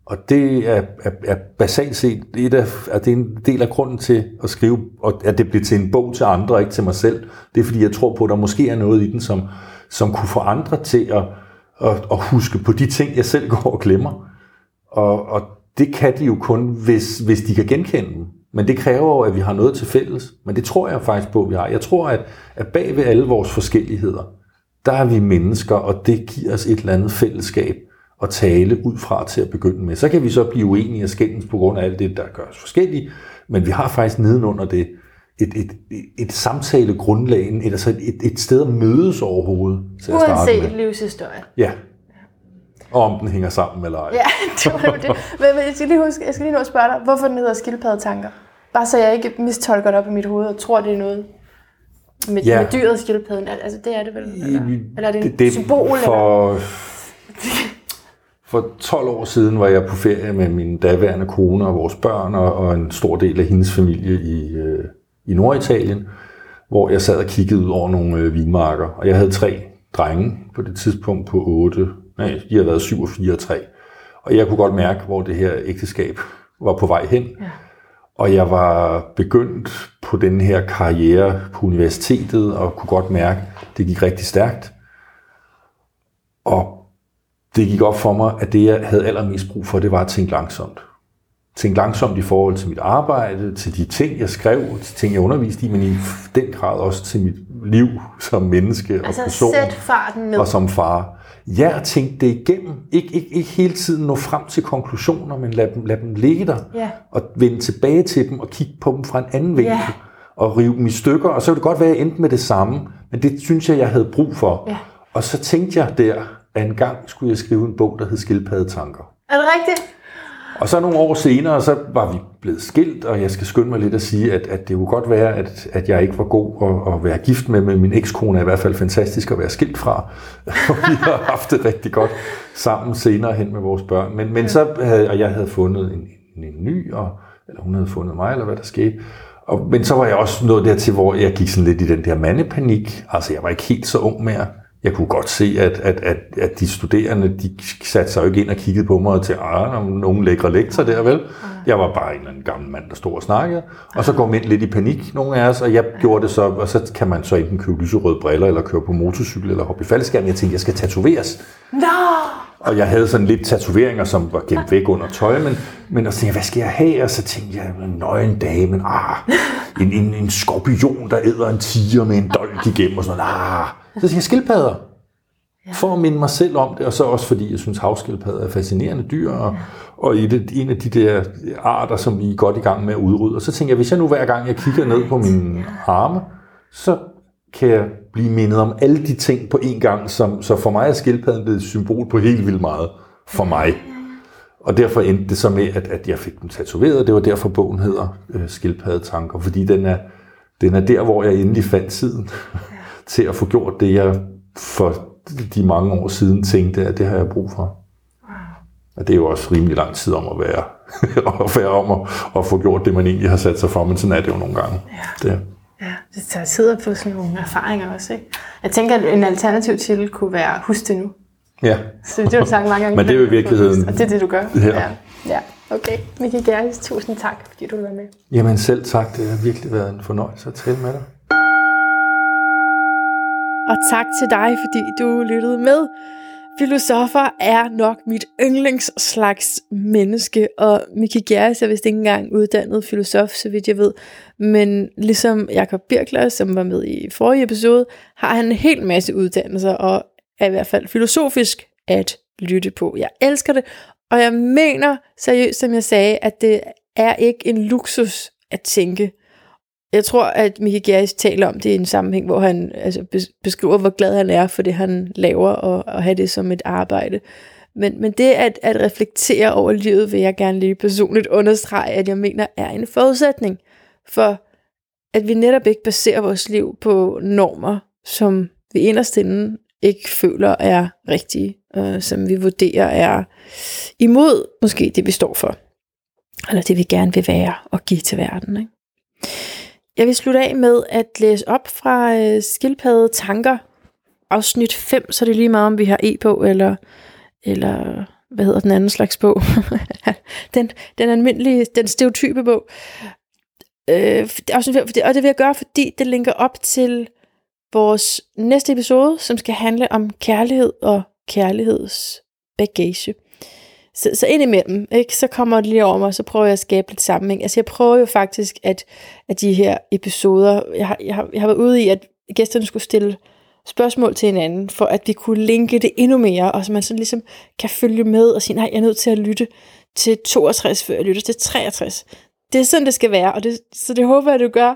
Og det er, er, er basalt set et af, er det en del af grunden til at skrive, og at det bliver til en bog til andre, og ikke til mig selv. Det er fordi, jeg tror på, at der måske er noget i den, som, som kunne få andre til at, at, at huske på de ting, jeg selv går og glemmer. Og, og det kan de jo kun, hvis, hvis de kan genkende dem. Men det kræver jo, at vi har noget til fælles. Men det tror jeg faktisk på, at vi har. Jeg tror, at, at bag ved alle vores forskelligheder, der er vi mennesker, og det giver os et eller andet fællesskab at tale ud fra til at begynde med. Så kan vi så blive uenige og skændes på grund af alt det, der gør os forskellige, men vi har faktisk nedenunder det et, et, et, et samtalegrundlag, et, altså et, et sted at mødes overhovedet til at starte Uanset med. livshistorie. Ja. Og om den hænger sammen eller ej. Ja, *laughs* det var det. Men jeg, skal lige huske, jeg skal lige nå at spørge dig, hvorfor den hedder skildpaddetanker? Bare så jeg ikke mistolker det op i mit hoved og tror, det er noget med, Ja. med dyret skildpadden. Al- Altså, det er det vel? Eller, eller er det det, det, symbol? Eller? For, for 12 år siden var jeg på ferie med min daværende kone og vores børn og, og en stor del af hendes familie i, øh, i Norditalien, hvor jeg sad og kiggede ud over nogle øh, vinmarker. Og jeg havde tre drenge på det tidspunkt på 8, nej, de havde været 7 og 4 og 3. Og jeg kunne godt mærke, hvor det her ægteskab var på vej hen. Ja. Og jeg var begyndt på den her karriere på universitetet, og kunne godt mærke, at det gik rigtig stærkt. Og det gik op for mig, at det, jeg havde allermest brug for, det var at tænke langsomt. Tænke langsomt i forhold til mit arbejde, til de ting, jeg skrev, til ting, jeg underviste i, men i den grad også til mit liv som menneske og Altså, person sæt farten ned. og som far. Ja, tænk det igennem. Ik- ikke, ikke hele tiden nå frem til konklusioner, men lad dem, lad dem ligge der. Ja. Og vende tilbage til dem og kigge på dem fra en anden vinkel. Ja. Og rive dem i stykker. Og så ville det godt være, at jeg endte med det samme. Men det synes jeg, jeg havde brug for. Ja. Og så tænkte jeg der, at en gang skulle jeg skrive en bog, der hed Skildpaddetanker. Er det rigtigt? Og så nogle år senere, så var vi blevet skilt, og jeg skal skynde mig lidt at sige, at, at det kunne godt være, at, at jeg ikke var god at, at være gift med, men min ekskone er i hvert fald fantastisk at være skilt fra. *laughs* Og vi har haft det rigtig godt sammen senere hen med vores børn. Men, men så havde, og jeg havde fundet en, en, en ny, og, eller hun havde fundet mig, eller hvad der skete. Og, men så var jeg også nået dertil, hvor jeg gik sådan lidt i den der mandepanik. Altså, jeg var ikke helt så ung mere jeg kunne godt se, at, at, at, at de studerende, de satte sig jo ikke ind og kiggede på mig og til, ah, nogen lækre lektor der, vel? Jeg var bare en eller anden gammel mand, der stod og snakkede. Og så går man lidt i panik, nogle af os, og jeg gjorde det så, og så kan man så enten købe lyserøde briller, eller køre på motorcykel, eller hoppe i faldskærm. Jeg tænkte, jeg skal tatoveres. Nå! Og jeg havde sådan lidt tatoveringer, som var gemt væk under tøj, men, men og så tænkte jeg, hvad skal jeg have? Og så tænkte jeg, en nøgen dame, ah, en, en, en skorpion, der æder en tiger med en dolk igennem, og sådan noget, ah. Så tænkte jeg, skildpadder. For at minde mig selv om det, og så også fordi jeg synes, havskildpadder er fascinerende dyr, og, og et, en af de der arter, som vi er godt i gang med at udrydde. Og så tænker jeg, hvis jeg nu hver gang jeg kigger ned på mine arme, så kan jeg blive mindet om alle de ting på én gang, som, så for mig er skildpadden blevet et symbol på helt vildt meget for mig. Og derfor endte det så med, at, at jeg fik den tatoveret. Det var derfor bogen hedder øh, Skildpaddetanker, fordi den er, den er der, hvor jeg endelig fandt tiden til at få gjort det, jeg for de mange år siden tænkte, at det har jeg brug for. Og det er jo også rimelig lang tid om at være, *laughs* at være om at, at få gjort det, man egentlig har sat sig for, men sådan er det jo nogle gange. Ja. Det. Ja, det tager tid at få sådan nogle erfaringer også, ikke? Jeg tænker, at en alternativ titel kunne være Husk det nu. Ja. Så det har du sagt mange gange. *laughs* Men det er jo i *laughs* virkeligheden... Og det er det, du gør. Ja. ja. ja. Okay, Miki Gerlis, tusind tak, fordi du vil være med. Jamen selv tak, det har virkelig været en fornøjelse at tale med dig. Og tak til dig, fordi du lyttede med. Filosofer er nok mit yndlingsslags menneske, og Miki Gjerris er vist ikke engang uddannet filosof, så vidt jeg ved. Men ligesom Jakob Birkler, som var med i forrige episode, har han en hel masse uddannelser, og er i hvert fald filosofisk at lytte på. Jeg elsker det, og jeg mener seriøst, som jeg sagde, at det er ikke en luksus at tænke. Jeg tror, at Mickey Gjerris taler om det i en sammenhæng, hvor han altså, beskriver, hvor glad han er for det, han laver, og, og have det som et arbejde. Men, men det at, at reflektere over livet, vil jeg gerne lige personligt understrege, at jeg mener er en forudsætning for, at vi netop ikke baserer vores liv på normer, som vi inderst inde ikke føler er rigtige, øh, som vi vurderer er imod måske det, vi står for, eller det, vi gerne vil være og give til verden. Ikke? Jeg vil slutte af med at læse op fra øh, Skildpadde Tanker, afsnit 5, så det er lige meget, om vi har e på, eller, eller hvad hedder den anden slags bog? *laughs* den, den almindelige, den stereotype bog. Øh, og det vil jeg gøre, fordi det linker op til vores næste episode, som skal handle om kærlighed og kærligheds bagage. Så, så indimellem, ikke, så kommer det lige over mig, så prøver jeg at skabe lidt sammenhæng. Altså jeg prøver jo faktisk, at, at de her episoder, jeg har, jeg, har, jeg har været ude i, at gæsterne skulle stille spørgsmål til hinanden, for at vi kunne linke det endnu mere, og så man sådan ligesom kan følge med og sige, nej, jeg er nødt til at lytte til 62, før jeg lytter til 63. Det er sådan, det skal være, og det, så det håber jeg, du gør.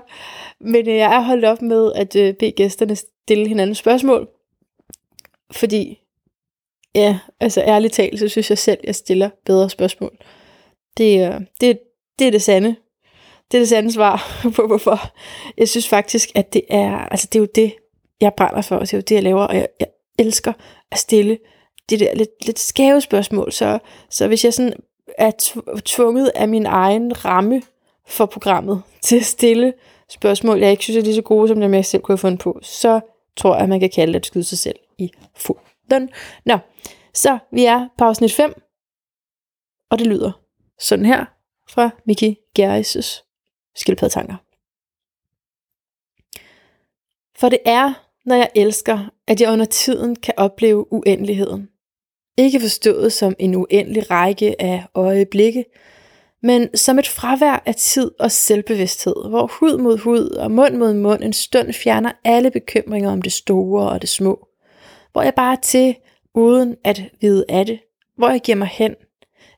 Men øh, jeg er holdt op med at øh, bede gæsterne stille hinanden spørgsmål, fordi Ja, altså ærligt talt, så synes jeg selv, jeg stiller bedre spørgsmål. Det, øh, det, det er det sande. Det er det sande svar *laughs* på, hvorfor. Jeg synes faktisk, at det er, altså det er jo det, jeg brænder for, og det er jo det, jeg laver, og jeg, jeg elsker at stille det der lidt, lidt skæve spørgsmål. Så, så hvis jeg sådan er tvunget af min egen ramme for programmet *laughs* til at stille spørgsmål, jeg ikke synes er lige så gode, som dem jeg selv kunne have fundet på, så tror jeg, at man kan kalde det at skyde sig selv i fod den. Nå, så vi er på afsnit 5, og det lyder sådan her fra Miki Gerrises skildpaddetanker. For det er, når jeg elsker, at jeg under tiden kan opleve uendeligheden. Ikke forstået som en uendelig række af øjeblikke, men som et fravær af tid og selvbevidsthed, hvor hud mod hud og mund mod mund en stund fjerner alle bekymringer om det store og det små hvor jeg bare er til, uden at vide af det, hvor jeg giver mig hen.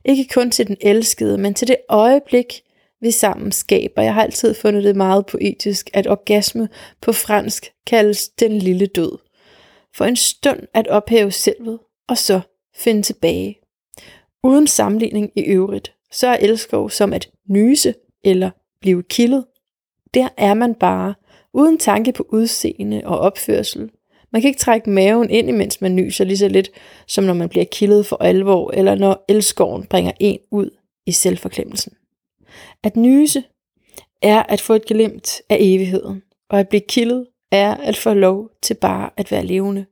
Ikke kun til den elskede, men til det øjeblik, vi sammen skaber. Jeg har altid fundet det meget poetisk, at orgasme på fransk kaldes den lille død. For en stund at ophæve selvet, og så finde tilbage. Uden sammenligning i øvrigt, så er elskov som at nyse eller blive kildet. Der er man bare, uden tanke på udseende og opførsel, man kan ikke trække maven ind, imens man nyser lige så lidt, som når man bliver kildet for alvor, eller når elskoven bringer en ud i selvforklemmelsen. At nyse er at få et glimt af evigheden, og at blive kildet er at få lov til bare at være levende.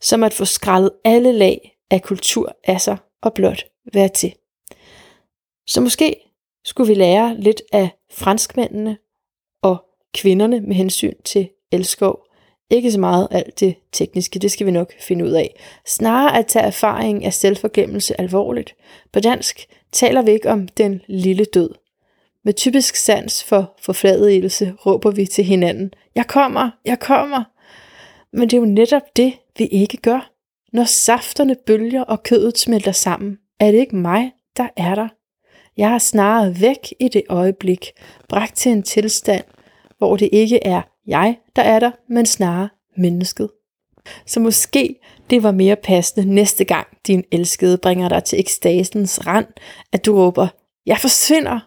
som at få skrællet alle lag af kultur af sig og blot være til. Så måske skulle vi lære lidt af franskmændene og kvinderne med hensyn til elskov. Ikke så meget alt det tekniske, det skal vi nok finde ud af. Snarere at tage erfaringen af selvforglemmelse alvorligt. På dansk taler vi ikke om den lille død. Med typisk sans for forfladedelse råber vi til hinanden, jeg kommer, jeg kommer. Men det er jo netop det, vi ikke gør. Når safterne bølger og kødet smelter sammen, er det ikke mig, der er der. Jeg er snarere væk i det øjeblik, bragt til en tilstand, hvor det ikke er jeg, der er der, men snarere mennesket. Så måske det var mere passende næste gang din elskede bringer dig til ekstasens rand, at du råber, jeg forsvinder.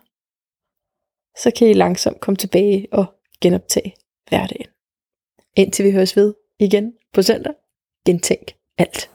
Så kan I langsomt komme tilbage og genoptage hverdagen. Indtil vi høres ved igen på søndag, gentænk alt.